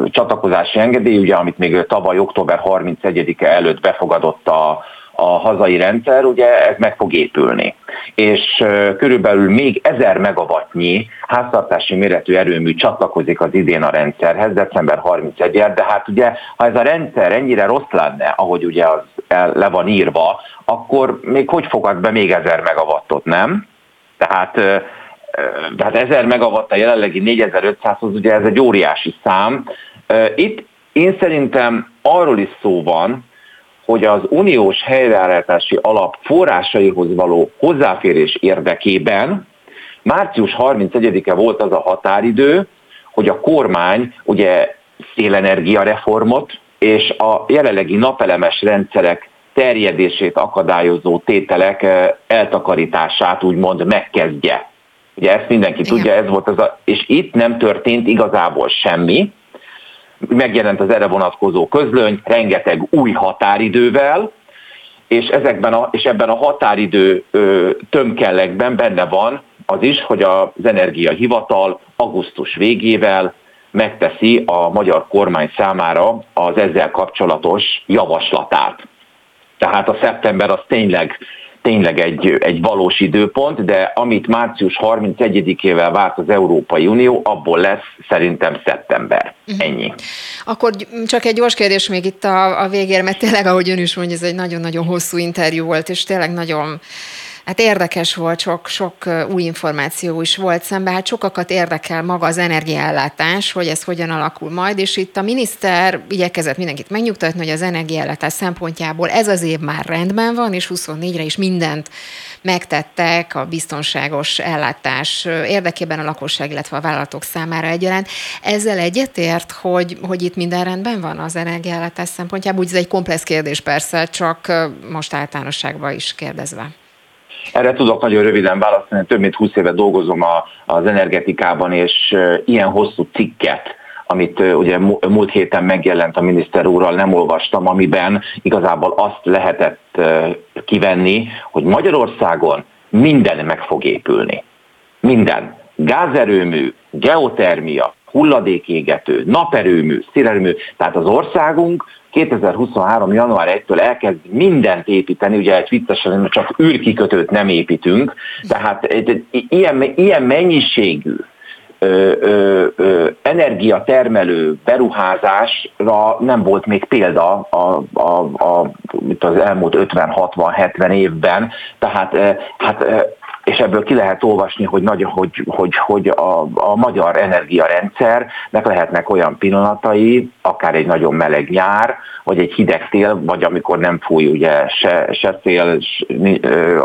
csatlakozási engedély, ugye, amit még tavaly október 31-e előtt befogadott a, a hazai rendszer, ugye ez meg fog épülni. És körülbelül még 1000 megawattnyi háztartási méretű erőmű csatlakozik az idén a rendszerhez, december 31 de hát ugye, ha ez a rendszer ennyire rossz lenne, ahogy ugye az el, le van írva, akkor még hogy fogad be még 1000 megawattot, nem? Tehát tehát 1000 megawatt a jelenlegi 4500-hoz, ugye ez egy óriási szám. Itt én szerintem arról is szó van, hogy az uniós helyreállítási alap forrásaihoz való hozzáférés érdekében március 31-e volt az a határidő, hogy a kormány ugye szélenergia reformot és a jelenlegi napelemes rendszerek terjedését akadályozó tételek eltakarítását úgymond megkezdje. Ugye ezt mindenki Igen. tudja, ez volt az a, és itt nem történt igazából semmi, megjelent az erre vonatkozó közlöny, rengeteg új határidővel, és, ezekben a, és ebben a határidő ö, tömkellekben benne van az is, hogy az Energiahivatal augusztus végével megteszi a magyar kormány számára az ezzel kapcsolatos javaslatát. Tehát a szeptember az tényleg tényleg egy, egy valós időpont, de amit március 31-ével várt az Európai Unió, abból lesz szerintem szeptember. Uh-huh. Ennyi. Akkor csak egy gyors kérdés még itt a, a végére, mert tényleg, ahogy ön is mondja, ez egy nagyon-nagyon hosszú interjú volt, és tényleg nagyon Hát érdekes volt, sok, sok új információ is volt szemben, hát sokakat érdekel maga az energiaellátás, hogy ez hogyan alakul majd, és itt a miniszter igyekezett mindenkit megnyugtatni, hogy az energiaellátás szempontjából ez az év már rendben van, és 24-re is mindent megtettek a biztonságos ellátás érdekében a lakosság, illetve a vállalatok számára egyaránt. Ezzel egyetért, hogy, hogy itt minden rendben van az energiaellátás szempontjából? Úgy ez egy komplex kérdés persze, csak most általánosságban is kérdezve. Erre tudok nagyon röviden válaszolni, több mint 20 éve dolgozom a, az energetikában, és ilyen hosszú cikket amit ugye múlt héten megjelent a miniszter úrral, nem olvastam, amiben igazából azt lehetett kivenni, hogy Magyarországon minden meg fog épülni. Minden. Gázerőmű, geotermia, hulladékégető, naperőmű, szélerőmű, tehát az országunk 2023. január 1-től elkezd mindent építeni, ugye egy viccesen csak űrkikötőt nem építünk, tehát egy, ilyen, ilyen mennyiségű ö, ö, ö, energiatermelő beruházásra nem volt még példa a, a, a, az elmúlt 50-60-70 évben, tehát hát és ebből ki lehet olvasni, hogy, nagy, hogy, hogy, hogy a, a magyar energiarendszernek lehetnek olyan pillanatai, akár egy nagyon meleg nyár, vagy egy hideg tél, vagy amikor nem fúj ugye se, se szél,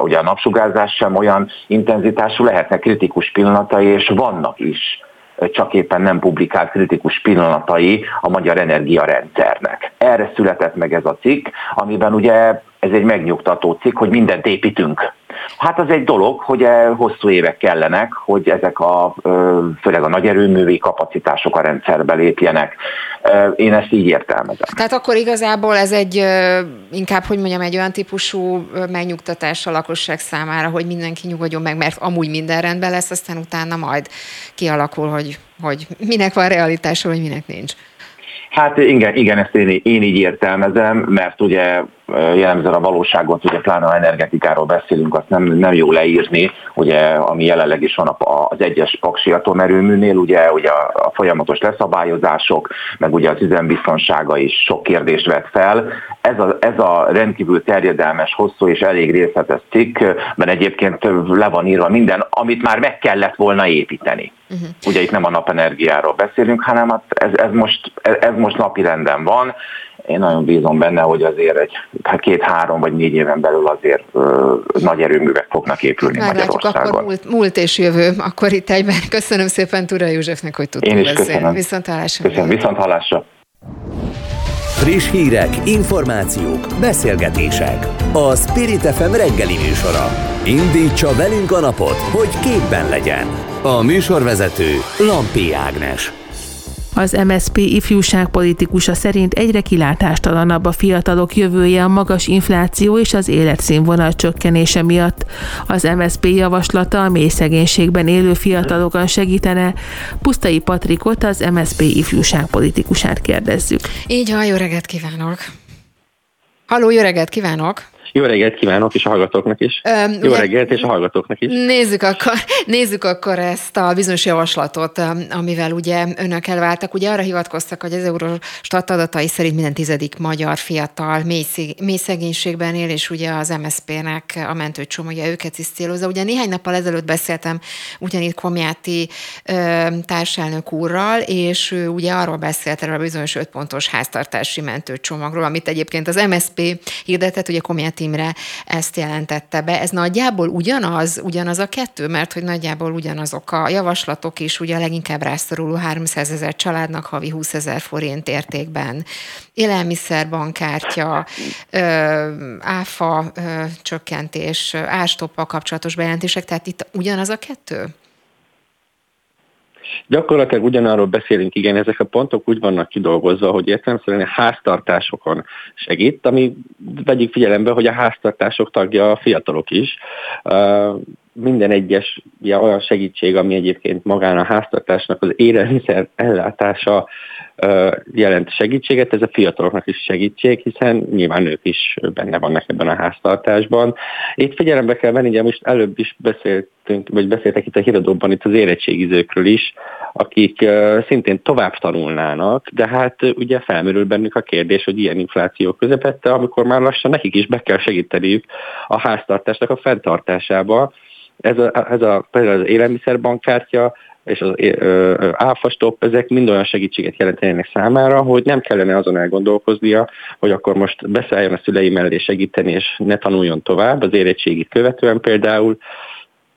ugye a napsugárzás sem olyan intenzitású, lehetnek kritikus pillanatai, és vannak is csak éppen nem publikált kritikus pillanatai a magyar energiarendszernek. Erre született meg ez a cikk, amiben ugye ez egy megnyugtató cikk, hogy mindent építünk Hát az egy dolog, hogy hosszú évek kellenek, hogy ezek a, főleg a nagy erőművi kapacitások a rendszerbe lépjenek. Én ezt így értelmezem. Tehát akkor igazából ez egy inkább, hogy mondjam, egy olyan típusú megnyugtatás a lakosság számára, hogy mindenki nyugodjon meg, mert amúgy minden rendben lesz, aztán utána majd kialakul, hogy, hogy minek van realitása, vagy minek nincs. Hát igen, igen ezt én, én így értelmezem, mert ugye jellemzően a valóságot, ugye pláne energetikáról beszélünk, azt nem, nem jó leírni, ugye, ami jelenleg is van az egyes paksi atomerőműnél, ugye, ugye a, a folyamatos leszabályozások, meg ugye az üzembiztonsága is sok kérdést vet fel. Ez a, ez a rendkívül terjedelmes, hosszú és elég részletes cikk, mert egyébként le van írva minden, amit már meg kellett volna építeni. Uh-huh. Ugye itt nem a napenergiáról beszélünk, hanem hát ez, ez, most, ez most napi renden van, én nagyon bízom benne, hogy azért egy hát két-három vagy négy éven belül azért ö, nagy erőművek fognak épülni Meglátjuk, Magyarországon. akkor múlt, múlt és jövő, akkor itt egyben. Köszönöm szépen Tura Józsefnek, hogy tudtunk Én is beszélni. köszönöm. Viszont hallásra. Köszönöm, viszont hallásra. Friss hírek, információk, beszélgetések. A Spirit FM reggeli műsora. Indítsa velünk a napot, hogy képben legyen. A műsorvezető Lampi Ágnes. Az MSP ifjúságpolitikusa szerint egyre kilátástalanabb a fiatalok jövője a magas infláció és az életszínvonal csökkenése miatt. Az MSP javaslata a mély szegénységben élő fiatalokon segítene. Pusztai Patrikot, az MSP ifjúságpolitikusát kérdezzük. Így van, jó reggelt kívánok! Halló, jó reggelt kívánok! Jó reggelt kívánok, és a hallgatóknak is. Um, Jó ugye, reggelt, és a hallgatóknak is. Nézzük akkor, nézzük akkor ezt a bizonyos javaslatot, amivel ugye önök elváltak. Ugye arra hivatkoztak, hogy az Eurostat adatai szerint minden tizedik magyar fiatal mély, mély szegénységben él, és ugye az MSZP-nek a mentőcsomagja őket is célozza. Ugye néhány nappal ezelőtt beszéltem ugyanígy Komjáti társelnök úrral, és ő ugye arról beszélt erről a bizonyos öt pontos háztartási mentőcsomagról, amit egyébként az MSZP hirdetett, ugye Komjáti Imre ezt jelentette be. Ez nagyjából ugyanaz, ugyanaz a kettő, mert hogy nagyjából ugyanazok a javaslatok is, ugye a leginkább rászoruló 300 ezer családnak havi 20 ezer forint értékben élelmiszerbankkártya, áfa csökkentés, ástoppal kapcsolatos bejelentések, tehát itt ugyanaz a kettő? Gyakorlatilag ugyanarról beszélünk, igen, ezek a pontok úgy vannak kidolgozva, hogy értelemszerűen a háztartásokon segít, ami vegyük figyelembe, hogy a háztartások tagja a fiatalok is. Minden egyes ja, olyan segítség, ami egyébként magán a háztartásnak az élelmiszer ellátása jelent segítséget, ez a fiataloknak is segítség, hiszen nyilván ők is benne vannak ebben a háztartásban. Itt figyelembe kell venni, ugye most előbb is beszéltünk, vagy beszéltek itt a híradóban itt az érettségizőkről is, akik szintén tovább tanulnának, de hát ugye felmerül bennük a kérdés, hogy ilyen infláció közepette, amikor már lassan nekik is be kell segíteniük a háztartásnak a fenntartásába. Ez a, ez a például az élelmiszerbankkártya, és az áfastop, ezek mind olyan segítséget jelentenének számára, hogy nem kellene azon elgondolkoznia, hogy akkor most beszálljon a szülei mellé segíteni, és ne tanuljon tovább, az érettségit követően például,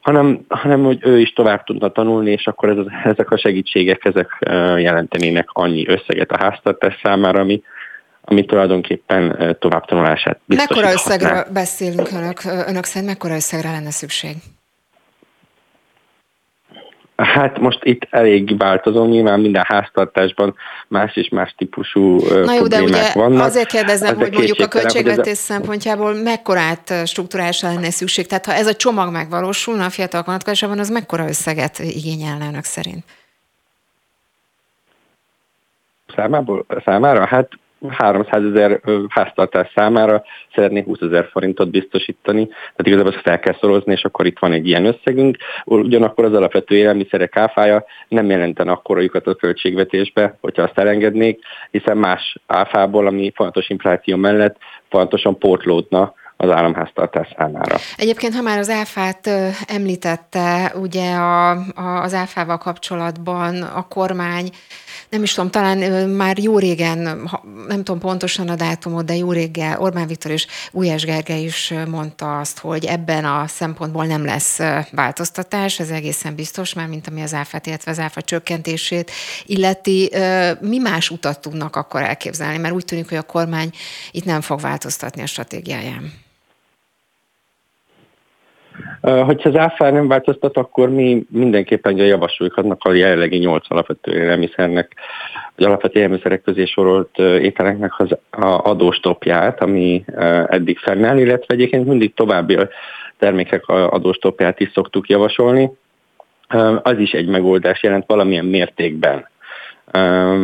hanem, hanem hogy ő is tovább tudna tanulni, és akkor ez, ezek a segítségek ezek jelentenének annyi összeget a háztartás számára, ami, ami tulajdonképpen továbbtanulását biztosíthatná. Mekkora összegre beszélünk önök, önök szerint, mekkora összegre lenne szükség? Hát most itt elég változó, nyilván minden háztartásban más és más típusú Na jó, de ugye vannak. azért kérdezem, hogy mondjuk a költségvetés a... szempontjából mekkorát struktúrálásra lenne szükség. Tehát ha ez a csomag megvalósulna a fiatal vonatkozásában, az mekkora összeget igényelne önök szerint? Számából, számára? Hát 300 ezer háztartás számára szeretnék 20 ezer forintot biztosítani, tehát igazából ezt fel kell szorozni, és akkor itt van egy ilyen összegünk. Ugyanakkor az alapvető élelmiszerek áfája nem jelenten akkora lyukat a költségvetésbe, hogyha azt elengednék, hiszen más áfából, ami fontos infláció mellett fontosan pótlódna az államháztartás számára. Egyébként, ha már az áfát említette, ugye a, a, az áfával kapcsolatban a kormány nem is tudom, talán már jó régen, nem tudom pontosan a dátumot, de jó réggel Orbán Viktor és Ujás Gergely is mondta azt, hogy ebben a szempontból nem lesz változtatás, ez egészen biztos, már mint ami az áfát, illetve az áfa csökkentését illeti. Mi más utat tudnak akkor elképzelni? Mert úgy tűnik, hogy a kormány itt nem fog változtatni a stratégiáján. Hogyha az áfár nem változtat, akkor mi mindenképpen javasoljuk annak a jelenlegi nyolc alapvető élelmiszernek, vagy alapvető élelmiszerek közé sorolt ételeknek az adóstopját, ami eddig fennáll, illetve egyébként mindig további termékek adóstopját is szoktuk javasolni. Az is egy megoldás jelent valamilyen mértékben.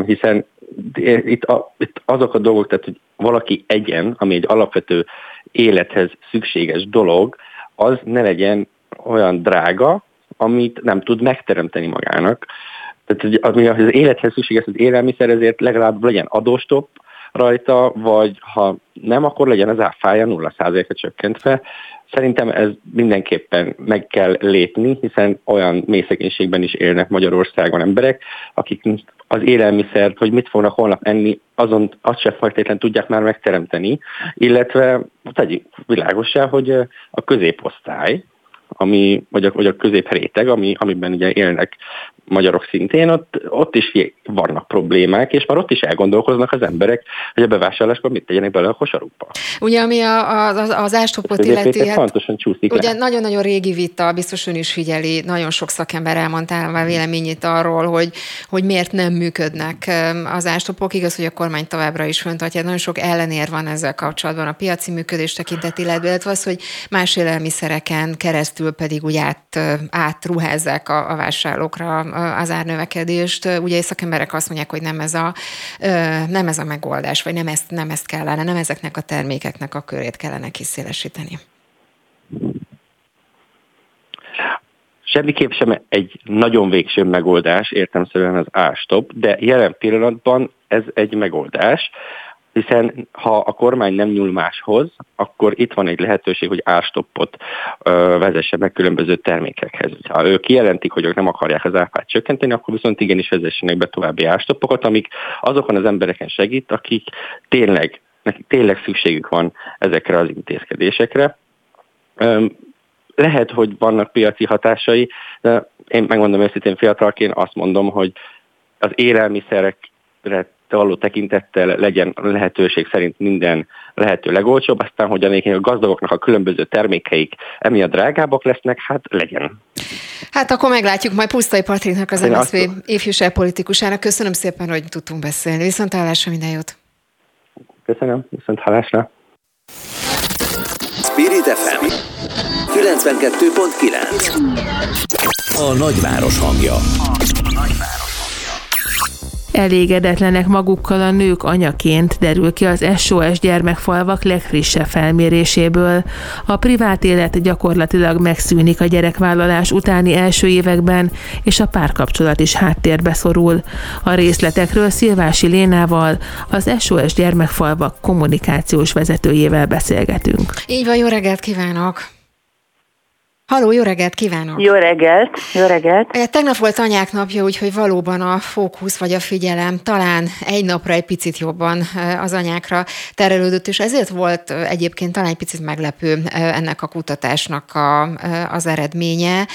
Hiszen itt, itt azok a dolgok, tehát hogy valaki egyen, ami egy alapvető élethez szükséges dolog, az ne legyen olyan drága, amit nem tud megteremteni magának. Tehát ami az élethez szükséges az élelmiszer, ezért legalább legyen adóstop rajta, vagy ha nem, akkor legyen az áfája 0%-ra csökkentve. Szerintem ez mindenképpen meg kell lépni, hiszen olyan mélyszegénységben is élnek Magyarországon emberek, akik az élelmiszert, hogy mit fognak holnap enni, azon azt se feltétlenül tudják már megteremteni, illetve tegyük világosá, hogy a középosztály, ami, vagy a, vagy a középréteg, ami, amiben ugye élnek magyarok szintén, ott, ott is vannak problémák, és már ott is elgondolkoznak az emberek, hogy a bevásárláskor mit tegyenek bele a kosarukba. Ugye, ami a, az, az ástopot illeti, hát, csúszik ugye le. nagyon-nagyon régi vita, biztos ön is figyeli, nagyon sok szakember elmondta már véleményét arról, hogy, hogy miért nem működnek az ástopok. Igaz, hogy a kormány továbbra is föntartja, nagyon sok ellenér van ezzel kapcsolatban a piaci működés tekintet, illetve az, hogy más élelmiszereken keresztül pedig úgy át, átruházzák a, a vásárlókra az árnövekedést. Ugye szakemberek azt mondják, hogy nem ez a, nem ez a megoldás, vagy nem ezt, nem ezt kellene, nem ezeknek a termékeknek a körét kellene kiszélesíteni. Semmiképp sem egy nagyon végső megoldás, értemszerűen az ástop, de jelen pillanatban ez egy megoldás hiszen ha a kormány nem nyúl máshoz, akkor itt van egy lehetőség, hogy árstoppot vezesse meg különböző termékekhez. Ha ők kijelentik, hogy ők nem akarják az áfát csökkenteni, akkor viszont igenis vezessenek be további árstoppokat, amik azokon az embereken segít, akik tényleg, nekik tényleg szükségük van ezekre az intézkedésekre. Lehet, hogy vannak piaci hatásai, de én megmondom őszintén fiatalként azt mondom, hogy az élelmiszerekre való tekintettel legyen lehetőség szerint minden lehető legolcsóbb, aztán, hogy a gazdagoknak a különböző termékeik emiatt drágábbak lesznek, hát legyen. Hát akkor meglátjuk majd Pusztai Patriknak, az MSZP azt... ifjúság politikusának. Köszönöm szépen, hogy tudtunk beszélni. Viszont hallásra minden jót. Köszönöm, viszont hallásra. Spirit FM 92.9 A nagyváros hangja. A nagyváros. Elégedetlenek magukkal a nők anyaként derül ki az SOS gyermekfalvak legfrissebb felméréséből. A privát élet gyakorlatilag megszűnik a gyerekvállalás utáni első években, és a párkapcsolat is háttérbe szorul. A részletekről Szilvási Lénával, az SOS gyermekfalvak kommunikációs vezetőjével beszélgetünk. Így van, jó reggelt kívánok! Halló, jó reggelt kívánok! Jó reggelt, jó reggelt! Tegnap volt anyák napja, úgyhogy valóban a fókusz vagy a figyelem talán egy napra egy picit jobban az anyákra terelődött, és ezért volt egyébként talán egy picit meglepő ennek a kutatásnak a, az eredménye.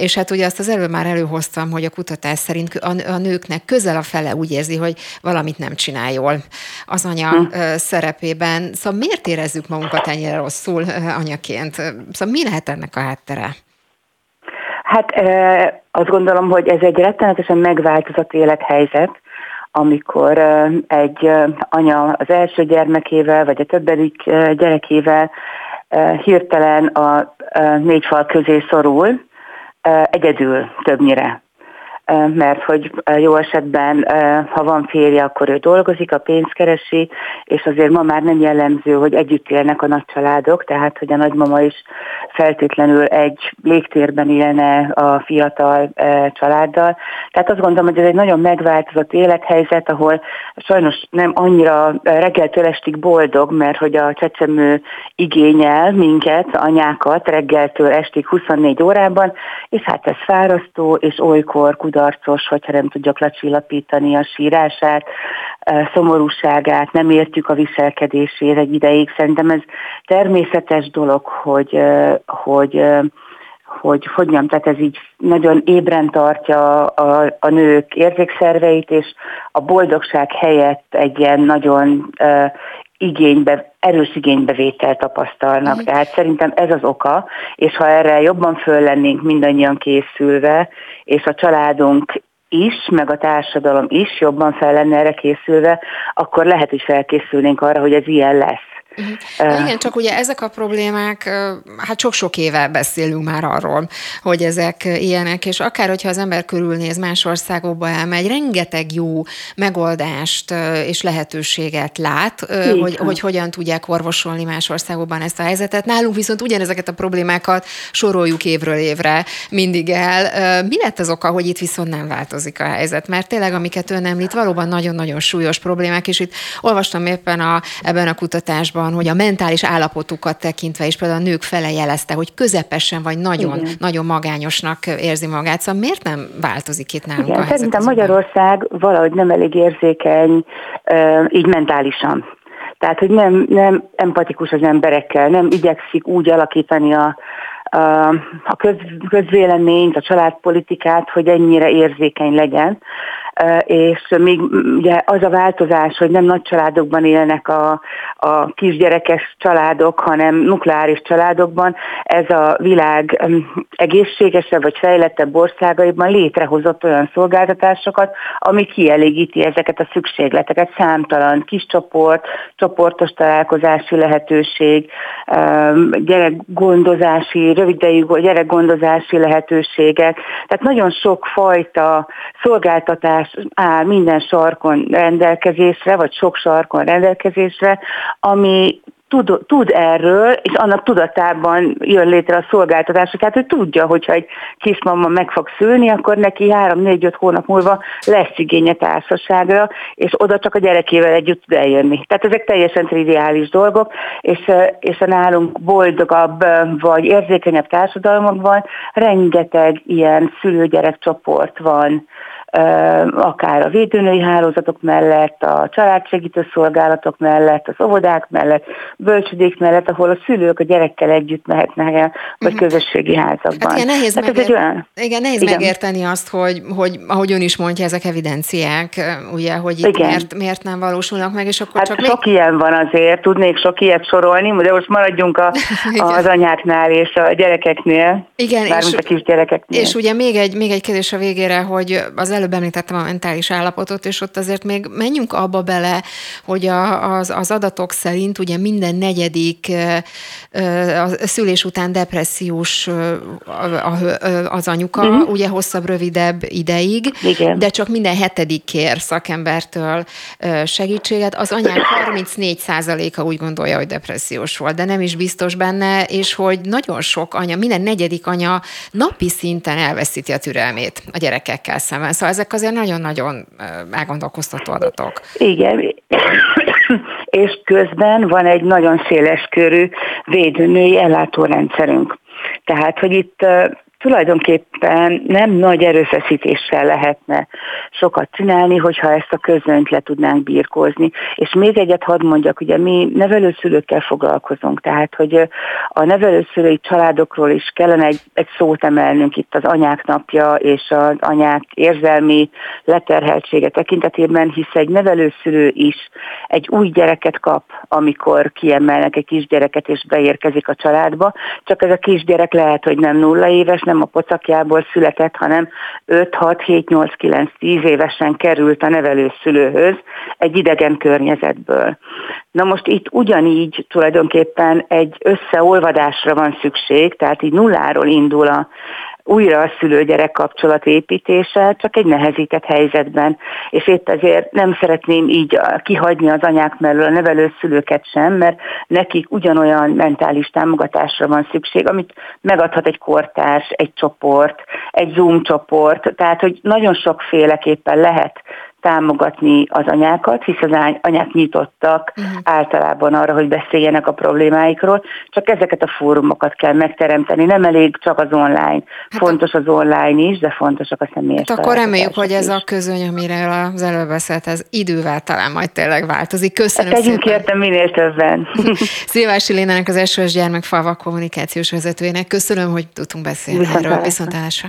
És hát ugye azt az előbb már előhoztam, hogy a kutatás szerint a, a nőknek közel a fele úgy érzi, hogy valamit nem csinál jól az anya hm. szerepében. Szóval miért érezzük magunkat ennyire rosszul anyaként? Szóval mi lehet ennek a a háttere? Hát azt gondolom, hogy ez egy rettenetesen megváltozott élethelyzet, amikor egy anya az első gyermekével, vagy a többedik gyerekével hirtelen a négy fal közé szorul, egyedül többnyire mert hogy jó esetben, ha van férje, akkor ő dolgozik, a pénzt keresi, és azért ma már nem jellemző, hogy együtt élnek a nagycsaládok, tehát hogy a nagymama is feltétlenül egy légtérben élne a fiatal családdal. Tehát azt gondolom, hogy ez egy nagyon megváltozott élethelyzet, ahol sajnos nem annyira reggeltől estig boldog, mert hogy a csecsemő igényel minket, anyákat reggeltől estig 24 órában, és hát ez fárasztó, és olykor kudarc kudarcos, hogyha nem tudjuk lecsillapítani a sírását, szomorúságát, nem értjük a viselkedését egy ideig. Szerintem ez természetes dolog, hogy, hogy hogy hogy mondjam, tehát ez így nagyon ébren tartja a, a nők érzékszerveit, és a boldogság helyett egy ilyen nagyon uh, igénybe erős igénybevételt tapasztalnak. Mm. Tehát szerintem ez az oka, és ha erre jobban föl lennénk mindannyian készülve, és a családunk is, meg a társadalom is jobban fel lenne erre készülve, akkor lehet, hogy felkészülnénk arra, hogy ez ilyen lesz. Uh-huh. Igen, csak ugye ezek a problémák, hát sok-sok éve beszélünk már arról, hogy ezek ilyenek, és akár, hogyha az ember körülnéz, más országokba elmegy, rengeteg jó megoldást és lehetőséget lát, hogy, hogy hogyan tudják orvosolni más országokban ezt a helyzetet. Nálunk viszont ugyanezeket a problémákat soroljuk évről évre mindig el. Mi lett az oka, hogy itt viszont nem változik a helyzet? Mert tényleg, amiket ön említ, valóban nagyon-nagyon súlyos problémák, és itt olvastam éppen a, ebben a kutatásban, van, hogy a mentális állapotukat tekintve is például a nők fele jelezte, hogy közepesen vagy nagyon, Igen. nagyon magányosnak érzi magát. Szóval miért nem változik itt nálunk Igen, a Szerintem Magyarország valahogy nem elég érzékeny így mentálisan. Tehát, hogy nem, nem empatikus az emberekkel, nem igyekszik úgy alakítani a, a köz, közvéleményt, a családpolitikát, hogy ennyire érzékeny legyen és még ugye az a változás, hogy nem nagy családokban élnek a, a kisgyerekes családok, hanem nukleáris családokban, ez a világ egészségesebb vagy fejlettebb országaiban létrehozott olyan szolgáltatásokat, ami kielégíti ezeket a szükségleteket, számtalan kis csoport, csoportos találkozási lehetőség, gyerekgondozási, rövidejű gyerekgondozási lehetőségek, tehát nagyon sok fajta szolgáltatás áll minden sarkon rendelkezésre, vagy sok sarkon rendelkezésre, ami tud, tud erről, és annak tudatában jön létre a szolgáltatás, tehát ő tudja, hogyha egy kismama meg fog szülni, akkor neki 3-4-5 hónap múlva lesz igénye társaságra, és oda csak a gyerekével együtt tud eljönni. Tehát ezek teljesen triviális dolgok, és, és a nálunk boldogabb vagy érzékenyebb társadalmakban rengeteg ilyen szülőgyerek csoport van, akár a védőnői hálózatok mellett, a családsegítő szolgálatok mellett, az óvodák mellett, bölcsödék mellett, ahol a szülők a gyerekkel együtt mehetnek el, vagy uh-huh. közösségi házakban. Hát igen, nehéz, hát megért... olyan... igen, nehéz igen. megérteni azt, hogy, hogy ahogy ön is mondja, ezek evidenciák, ugye, hogy itt igen. miért, miért nem valósulnak meg, és akkor hát csak sok még... ilyen van azért, tudnék sok ilyet sorolni, de most maradjunk a, az anyáknál és a gyerekeknél, igen, és, a kisgyerekeknél. És ugye még egy, még egy kérdés a végére, hogy az előbb említettem a mentális állapotot, és ott azért még menjünk abba bele, hogy a, az, az adatok szerint ugye minden negyedik a szülés után depressziós az anyuka, uh-huh. ugye hosszabb, rövidebb ideig, Igen. de csak minden hetedik kér szakembertől segítséget. Az anyák 34%-a úgy gondolja, hogy depressziós volt, de nem is biztos benne, és hogy nagyon sok anya, minden negyedik anya napi szinten elveszíti a türelmét a gyerekekkel szemben. Szóval ezek azért nagyon-nagyon elgondolkoztató adatok. Igen, és közben van egy nagyon széles körű védőnői ellátórendszerünk. Tehát, hogy itt tulajdonképpen nem nagy erőfeszítéssel lehetne sokat csinálni, hogyha ezt a közönyt le tudnánk birkózni. És még egyet hadd mondjak, ugye mi nevelőszülőkkel foglalkozunk, tehát hogy a nevelőszülői családokról is kellene egy, egy szót emelnünk itt az anyák napja és az anyák érzelmi leterheltsége tekintetében, hisz egy nevelőszülő is egy új gyereket kap, amikor kiemelnek egy kisgyereket és beérkezik a családba, csak ez a kisgyerek lehet, hogy nem nulla éves, nem a pocakjából született, hanem 5, 6, 7, 8, 9, 10 évesen került a nevelőszülőhöz egy idegen környezetből. Na most itt ugyanígy tulajdonképpen egy összeolvadásra van szükség, tehát így nulláról indul a újra a szülő-gyerek kapcsolat építése, csak egy nehezített helyzetben. És épp ezért nem szeretném így kihagyni az anyák mellől a nevelőszülőket sem, mert nekik ugyanolyan mentális támogatásra van szükség, amit megadhat egy kortárs, egy csoport, egy Zoom csoport, tehát hogy nagyon sokféleképpen lehet támogatni az anyákat, hisz az anyák nyitottak uh-huh. általában arra, hogy beszéljenek a problémáikról, csak ezeket a fórumokat kell megteremteni, nem elég csak az online. Hát fontos az online is, de fontosak a személyes hát akkor reméljük, hogy ez a közöny, amire az előbb beszélt, ez idővel talán majd tényleg változik. Köszönöm hát szépen. értem minél többen. Szilvási Lénának az SOS gyermekfalvak kommunikációs vezetőjének. Köszönöm, hogy tudtunk beszélni Viszont erről. Viszontlátásra.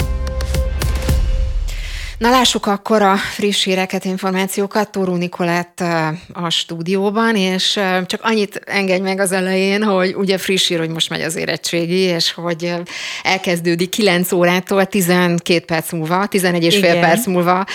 Na lássuk akkor a friss híreket, információkat. Tóró Nikolett a stúdióban, és csak annyit engedj meg az elején, hogy ugye friss hír, hogy most megy az érettségi, és hogy elkezdődik 9 órától 12 perc múlva, 11 és fél perc múlva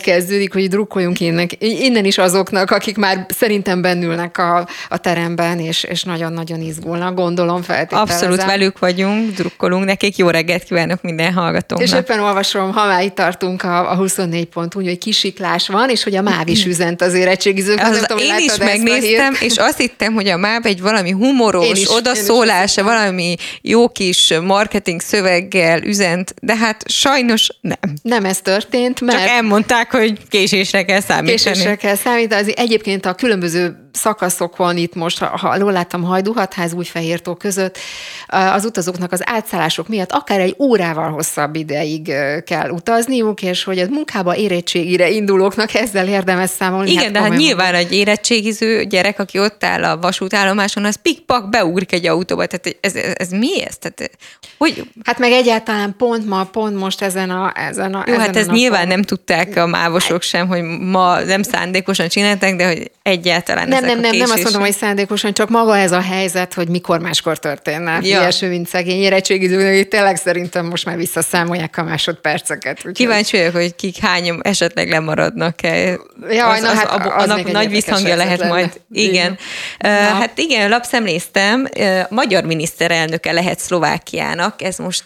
kezdődik, hogy drukkoljunk innen, innen is azoknak, akik már szerintem bennülnek a, a teremben, és, és nagyon-nagyon izgulnak, gondolom feltételezem. Abszolút velük vagyunk, drukkolunk nekik, jó reggelt kívánok minden hallgatónak. És éppen olvasom, ha már itt tartunk a a 24 pont, úgy, hogy kisiklás van, és hogy a MÁV is üzent az érettségizők. Az, tudom, én is megnéztem, és azt hittem, hogy a MÁV egy valami humoros is, odaszólása, valami jó kis marketing szöveggel üzent, de hát sajnos nem. Nem ez történt, mert... Csak elmondták, hogy késésre kell számítani. Késésre kell számítani. Egyébként a különböző szakaszokon itt most, ha, jól láttam, Hajduhatház, Újfehértó között az utazóknak az átszállások miatt akár egy órával hosszabb ideig kell utazniuk, és hogy a munkába érettségire indulóknak ezzel érdemes számolni. Igen, hát de hát nyilván egy érettségiző gyerek, aki ott áll a vasútállomáson, az pikpak beugrik egy autóba. Tehát ez, ez, ez mi ez? Tehát, hogy... Hát meg egyáltalán pont ma, pont most ezen a ezen a Jó, ezen hát ez a nyilván nem tudták a mávosok sem, hogy ma nem szándékosan csinálták, de hogy egyáltalán nem, nem, nem, nem azt mondom, hogy szándékosan, csak maga ez a helyzet, hogy mikor máskor történne. Ja. Ilyesmi, mint szegény érettségizők, tényleg szerintem most már visszaszámolják a másodperceket. Úgyhogy... Kíváncsi vagyok, hogy kik hány esetleg lemaradnak-e. Ja, az, na, hát az, az, az nagy visszhangja lehet lenne. majd. Igen. Uh, hát igen, lapszemléztem, magyar miniszterelnöke lehet Szlovákiának, ez most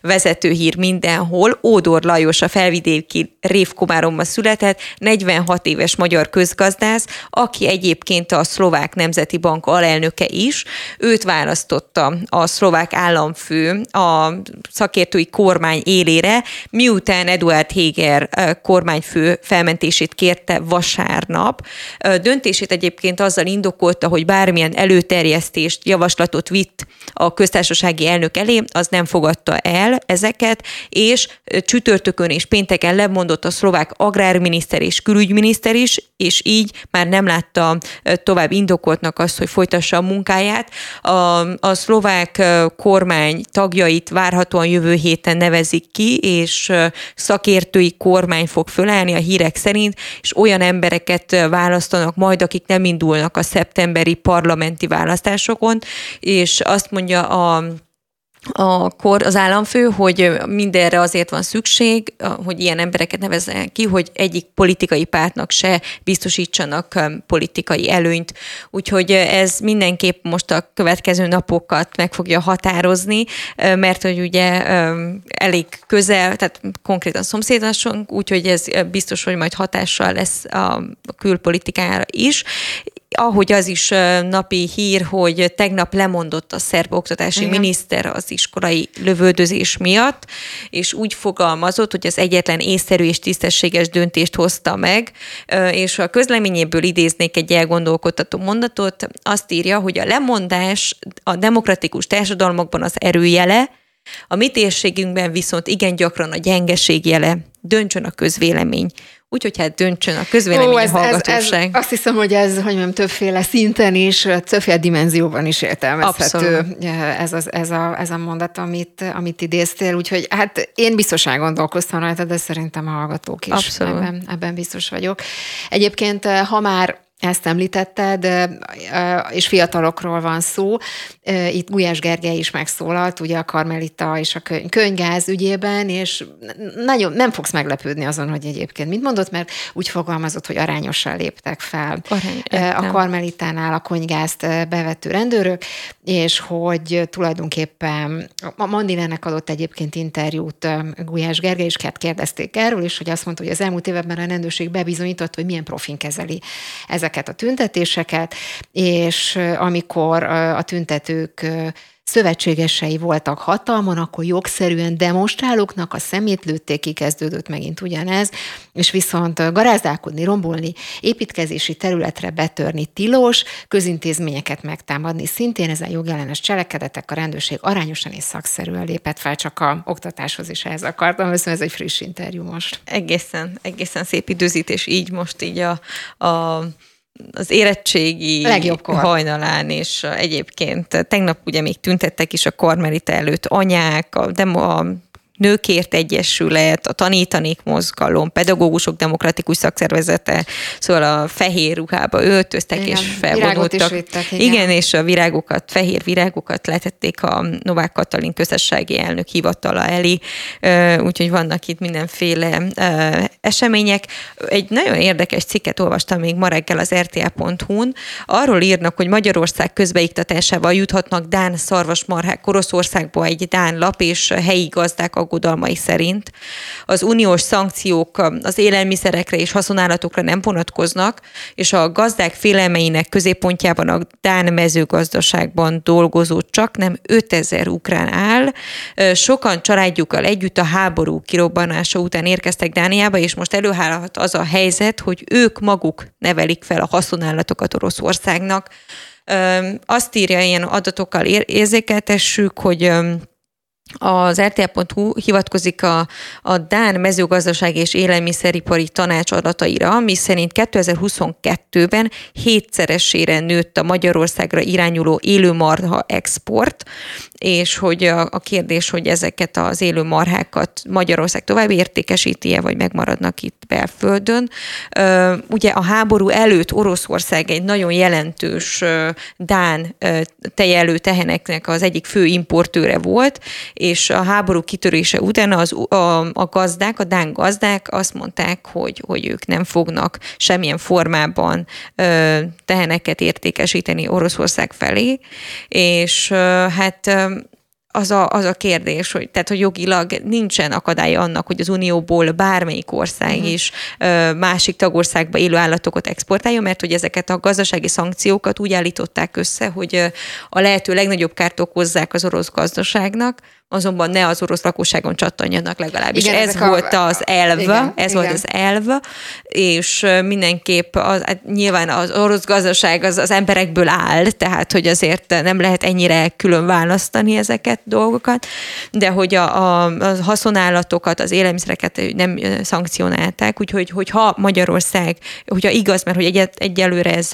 vezető hír mindenhol. Ódor Lajos a felvidéki Révkomáromban született, 46 éves magyar közgazdász, aki egyébként a Szlovák Nemzeti Bank alelnöke is. Őt választotta a szlovák államfő a szakértői kormány élére, miután Eduard Heger kormányfő felmentését kérte vasárnap. Döntését egyébként azzal indokolta, hogy bármilyen előterjesztést, javaslatot vitt a köztársasági elnök elé, az nem fogadta el ezeket, és csütörtökön és pénteken lemondott a szlovák agrárminiszter és külügyminiszter is, és így már nem látta tovább indokoltnak azt, hogy folytassa a munkáját. A, a szlovák kormány tagjait várhatóan jövő héten nevezik ki, és szakértői kormány fog fölállni a hírek szerint, és olyan embereket választanak majd, akik nem indulnak a szeptemberi parlamenti választásokon, és azt mondja a a kor, az államfő, hogy mindenre azért van szükség, hogy ilyen embereket nevezzen ki, hogy egyik politikai pártnak se biztosítsanak politikai előnyt. Úgyhogy ez mindenképp most a következő napokat meg fogja határozni, mert hogy ugye elég közel, tehát konkrétan szomszédosunk, úgyhogy ez biztos, hogy majd hatással lesz a külpolitikára is, ahogy az is napi hír, hogy tegnap lemondott a szerb oktatási Igen. miniszter az iskolai lövöldözés miatt, és úgy fogalmazott, hogy az egyetlen észszerű és tisztességes döntést hozta meg, és a közleményéből idéznék egy elgondolkodtató mondatot, azt írja, hogy a lemondás a demokratikus társadalmakban az erőjele, a mi térségünkben viszont igen gyakran a gyengeség jele, döntsön a közvélemény. Úgyhogy hát döntsön a közvélemény Ó, ez, hallgatóság. Ez, ez, azt hiszem, hogy ez, hogy mondjam, többféle szinten is, többféle dimenzióban is értelmezhető ez, az, ez, a, ez a mondat, amit, amit idéztél. Úgyhogy hát én biztosan gondolkoztam rajta, de szerintem a hallgatók is. Abszolút. Ebben, ebben biztos vagyok. Egyébként, ha már ezt említetted, és fiatalokról van szó. Itt Gulyás Gergely is megszólalt, ugye a Karmelita és a könyvgáz ügyében, és nagyon nem fogsz meglepődni azon, hogy egyébként mit mondott, mert úgy fogalmazott, hogy arányosan léptek fel Arány, a Karmelitánál a konygázt bevető rendőrök, és hogy tulajdonképpen a Mandinának adott egyébként interjút Gulyás Gergely, és kérdezték erről, és hogy azt mondta, hogy az elmúlt években a rendőrség bebizonyított, hogy milyen profin kezeli ezeket a tüntetéseket, és amikor a tüntetők szövetségesei voltak hatalmon, akkor jogszerűen demonstrálóknak a szemét lőtték, kikezdődött megint ugyanez, és viszont garázdálkodni, rombolni, építkezési területre betörni tilos, közintézményeket megtámadni szintén, ezen jogellenes cselekedetek a rendőrség arányosan és szakszerűen lépett fel, csak a oktatáshoz is ehhez akartam, ez egy friss interjú most. Egészen, egészen szép időzítés, így most így a, a az érettségi Legjobbkor. hajnalán, és egyébként tegnap ugye még tüntettek is a kormerite előtt anyák, a, demo, a Nőkért Egyesület, a Tanítanék Mozgalom, Pedagógusok Demokratikus Szakszervezete, szóval a fehér ruhába öltöztek igen, és felvonultak. Vittek, igen. igen, és a virágokat, fehér virágokat letették a Novák Katalin közösségi elnök hivatala elé, úgyhogy vannak itt mindenféle események. Egy nagyon érdekes cikket olvastam még ma reggel az rtl.hu-n. Arról írnak, hogy Magyarország közbeiktatásával juthatnak Dán szarvasmarhák Oroszországba egy Dán lap, és helyi gazdák aggodalmai szerint. Az uniós szankciók az élelmiszerekre és haszonállatokra nem vonatkoznak, és a gazdák félelmeinek középpontjában a Dán mezőgazdaságban dolgozó csak nem 5000 ukrán áll. Sokan családjukkal együtt a háború kirobbanása után érkeztek Dániába, és most előállhat az a helyzet, hogy ők maguk nevelik fel a haszonállatokat Oroszországnak. Azt írja, ilyen adatokkal érzékeltessük, hogy az RTL.hu hivatkozik a, a Dán mezőgazdaság és élelmiszeripari tanács adataira, mi szerint 2022-ben hétszeresére nőtt a Magyarországra irányuló élőmarha export, és hogy a, a kérdés, hogy ezeket az élő marhákat Magyarország tovább értékesíti-e, vagy megmaradnak itt belföldön. Ugye a háború előtt Oroszország egy nagyon jelentős Dán tejelő teheneknek az egyik fő importőre volt, és a háború kitörése után az, a, a gazdák, a dán gazdák azt mondták, hogy, hogy ők nem fognak semmilyen formában teheneket értékesíteni Oroszország felé, és hát az a, az a kérdés, hogy, tehát, hogy jogilag nincsen akadálya annak, hogy az Unióból bármelyik ország uh-huh. is ö, másik tagországba élő állatokat exportálja, mert hogy ezeket a gazdasági szankciókat úgy állították össze, hogy a lehető legnagyobb kárt okozzák az orosz gazdaságnak, azonban ne az orosz lakosságon csattanjanak legalábbis. Igen, ez volt a, az elv, igen, ez igen. volt az elv, és mindenképp az, hát nyilván az orosz gazdaság az, az emberekből áll, tehát hogy azért nem lehet ennyire külön választani ezeket dolgokat, de hogy a, a, a haszonállatokat, az élelmiszereket nem szankcionálták, úgyhogy hogyha Magyarország, hogyha igaz, mert hogy egy, egyelőre ez,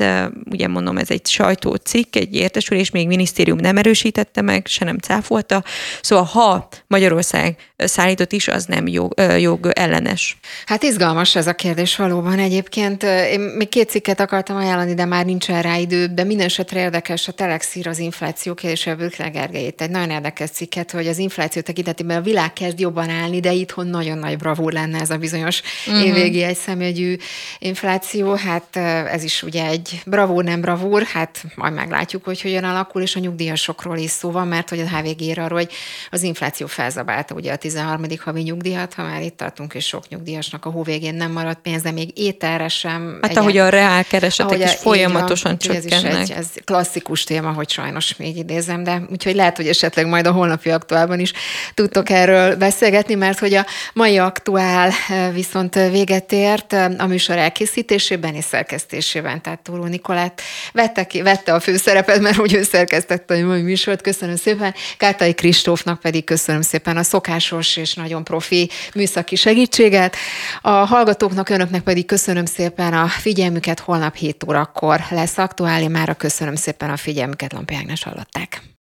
ugye mondom, ez egy sajtócikk, egy értesülés, még minisztérium nem erősítette meg, se nem cáfolta, szóval ha Magyarország szállított is, az nem jog, jog ellenes. Hát izgalmas ez a kérdés valóban egyébként. Én még két cikket akartam ajánlani, de már nincsen rá idő, de minden esetre érdekes a Telexír az infláció kérdése, a Bükle Gergelyét. Egy nagyon érdekes cikket, hogy az infláció tekintetében a világ kezd jobban állni, de itthon nagyon nagy bravúr lenne ez a bizonyos uh-huh. évvégi egy szemjegyű infláció. Hát ez is ugye egy bravúr, nem bravúr, hát majd meglátjuk, hogy hogyan alakul, és a nyugdíjasokról is szó van, mert hogy a HVG arról, hogy az infláció felzabálta ugye a 13. havi nyugdíjat, ha már itt tartunk, és sok nyugdíjasnak a hó végén nem maradt pénze, még ételre sem. Hát ahogy a reál keresetek is folyamatosan van, csökkennek. Ez, is egy, ez klasszikus téma, hogy sajnos még idézem, de úgyhogy lehet, hogy esetleg majd a holnapi aktuálban is tudtok erről beszélgetni, mert hogy a mai aktuál viszont véget ért a műsor elkészítésében és szerkesztésében. Tehát Tóró Nikolát vette, ki, vette a főszerepet, mert hogy ő szerkesztette a mai műsort. Köszönöm szépen. Kátai Kristófnak pedig köszönöm szépen a szokásos és nagyon profi műszaki segítséget. A hallgatóknak, önöknek pedig köszönöm szépen a figyelmüket. Holnap 7 órakor lesz aktuális. Mára köszönöm szépen a figyelmüket. Lampi Ágnes hallották.